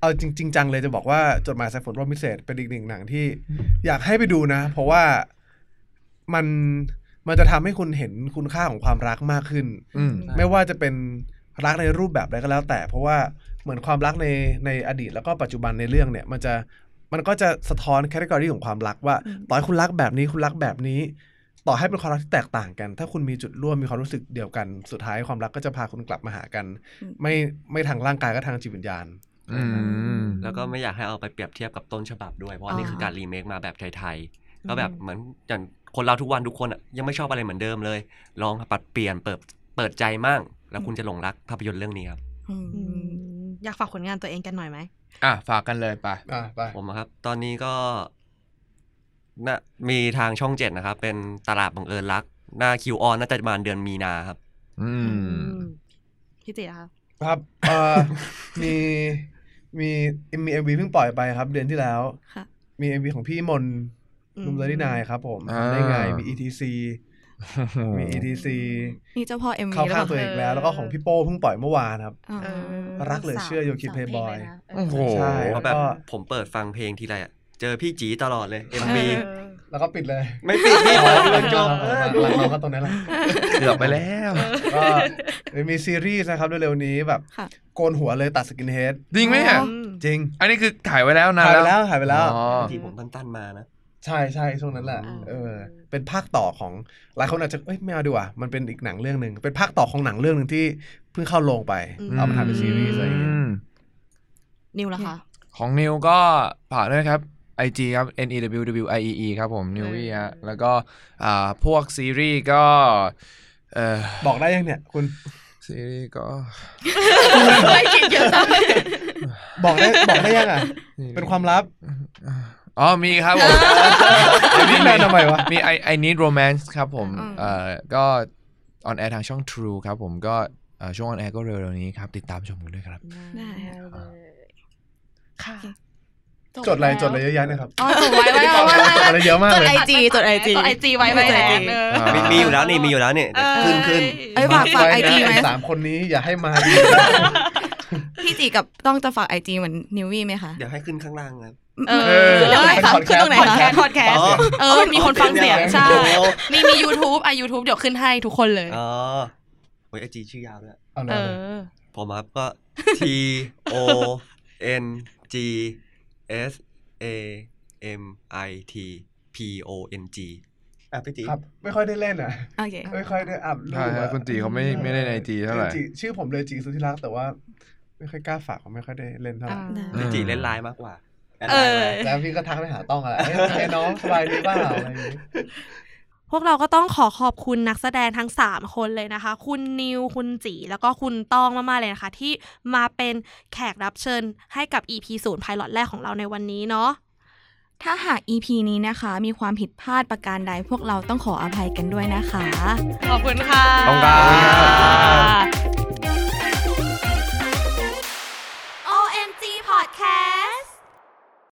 เอาจริงๆจังเลยจะบอกว่าจดหมายสายฝนร่มพิเศษเป็นอีกหนึ่งหนังที่อยากให้ไปดูนะ เพราะว่า มันมันจะทำให้คุณเห็นคุณค่าของความรักมากขึ้น อืมไม่ว่าจะเป็นรักในรูปแบบใดก็แล้วแต่ เพราะว่าเหมือนความรักในในอดีตแล้วก็ปัจจุบันในเรื่องเนี่ย มันจะมันก็จะสะท้อน category ของความรักว่า ต่อให้คุณรักแบบนี้คุณรักแบบนี้ ต่อให้เป็นความรักที่แตกต่างกัน ถ้าคุณมีจุดร่วมมีความรู้สึกเดียวกัน สุดท้ายความรักก็จะพาคุณกลับมาหากันอืมไม่ไม่ทางร่างกายก็ทางจิตวิญญาณอืมแล้วก็ไม่อยากให้เอาไปเปรียบเทียบกับต้นฉบับด้วยเพราะว่านี่คือการรีเมคมาแบบไทยๆก็แบบเหมือนอย่าง คนเราทุกวันทุกคนอะยังไม่ชอบอะไรเหมือนเดิมเลย ลองปรับเปลี่ยนเปิดเปิดใจมั่ง แล้วคุณจะหลงรักภาพยนตร์เรื่องนี้ครับอืมอืมอยากฝากผลงานตัวเองกันหน่อยไหมอะฝากกันเลยไปอะไปผมอะครับ ตอนนี้ก็น่ะมีทางช่องเจ็ดนะครับ เป็นตลาดบังเอิญรัก หน้าคิว on น่าจะประมาณเดือนมีนาครับ อืมพี่จีนะคะครับเอ่อมีมีมี MV เพิ่งปล่อยไปครับ เดือนที่แล้วค่ะมี MV ของพี่มน ต์ลุมเลดี้นายครับผมอ่าได้ไงมี ETC มี ETC นี่เจ้าพ่อเอ็มวีเข้าแล้วข้างเหรตัวอเองแล้ว แล้วก็ของพี่โป้เพิ่งปล่อยเมื่อวานครับอ๋อเออรักเหลือเชื่อโยคิเพย์บอยโอ้โหใช่เพแล้ราะวแบบก็ผมเปิดฟังเพลงทีไรอะเจอพี่จีตลอดเลย MV แล้วก็ปิดเลย ไม่ปิดพี่เปิดจนจบเอเอออดูหลังเราก็ตรงนั้นแหละเกือบไปแล้วก็มีซีรีส์นะครับเร็วๆนี้แบบค่ะโกนหัวเลยตัดสกินเฮดจริงไหมเนี่ยอ๋อจริง อันนี้คือถ่ายไว้แล้วนานถ่ายไปแล้แล้ววถ่ายไปแล้วอ๋อที่ผมตั้นๆมานะ ใช่ใช่ช่วงนั้นแหละอ่าเออ เป็นภาคต่อของหลายคนอาจจะเอ้ยไม่เอาดีกว่า มันเป็นอีกหนังเรื่องหนึ่งเป็นภาคต่อของหนังเรื่องหนึ่งที่เพิ่งเข้าโรงไปอืมเอามาทำเป็นซีรีส์อะไรอย่างเงี้ยอืมนิวละคะของนิวก็ฝากด้วยครับ IG ครับ N E W W I E E ครับผมนิววี่ฮะแล้วก็อ่าพวกซีรีส์ก็เอ่อบอกได้ยังเนี่ยคุณซีรีส์ก็ไม่คิดเยอะจังบอกได้บอกได้ยังอะเป็นความลับ อ๋อมีครับผมนี่แม่ทำไมวะมี I I Need Romance ครับผมอืมเอ่อก็ on air ทางช่อง True ครับผมก็เอ่อช่วง on air ก็เร็วๆนี้ครับ ติดตามชมกันด้วยครับได้ค่ะจดอะไรจดอะไรเยอะแยะเนะครับอ๋อจดไว้ไว้เอาไว้จดอะไรเยอะมากจดเลยไอจีจดไอจีจดไอจีไว้ไว้แทนเออมีมีอยู่แล้วนี่มีอยู่แล้วนี่เดี๋ยวขึ้นขึ้นเอ้ยฝากฝาก IG ไหมสามคนนี้อย่าให้มาอีกพี่จีกับต้องจะฝากไอจีเหมือนนิววี่ไหมคะเดี๋ยวให้ขึ้นข้างล่างครับ เออขึ้นตรงไหนคะเป็นขึ้นตรงไหนพอดแคคะสต์พอดแคสต์อ๋อเออมีคนฟังเสียงใช่โอ้โหมีมี YouTube อะ YouTube เดี๋ยวขึ้นให้ทุกคนเลยอ๋อโอ้ยไอจีชื่อยาวด้วยเอาเลเอยอผมครับก็ T O N G S A M I T P O N G อะพี่จีครับไม่ค่อยได้เล่นอะโอเคไม่ค่อยได้อัพรูใช่ปใช่อะคุณตีเขาไม่ไม่ได้ใน IG เท่าไหร่จีชื่อผมเลยจีสุธิรักษ์แต่ว่า ไม่ค่อยกล้าฝากผมไม่ค่อยได้เล่นเท่าไหร่ได้พี่จีเล่นไลน์มากกว่าแด เอไลน์อไว้แล้วพี่ก็ทักไปหาต้องอะไรเอ้ยเฮ้ยน้องสบายดีเปล่าอะไรอย่างงี้พวกเราก็ต้องขอขอบคุณนักแสดงทั้ง 3 คนเลยนะคะ คุณนิว คุณจี แล้วก็คุณต้องมากๆเลยนะคะ ที่มาเป็นแขกรับเชิญให้กับ EP ศูนย์ไพลอตแรกของเราในวันนี้เนาะ ถ้าหาก EP นี้นะคะ มีความผิดพลาดประการใดพวกเราต้องขออภัยกันด้วยนะคะ ขอบคุณค่ะ ขอบคุณครับ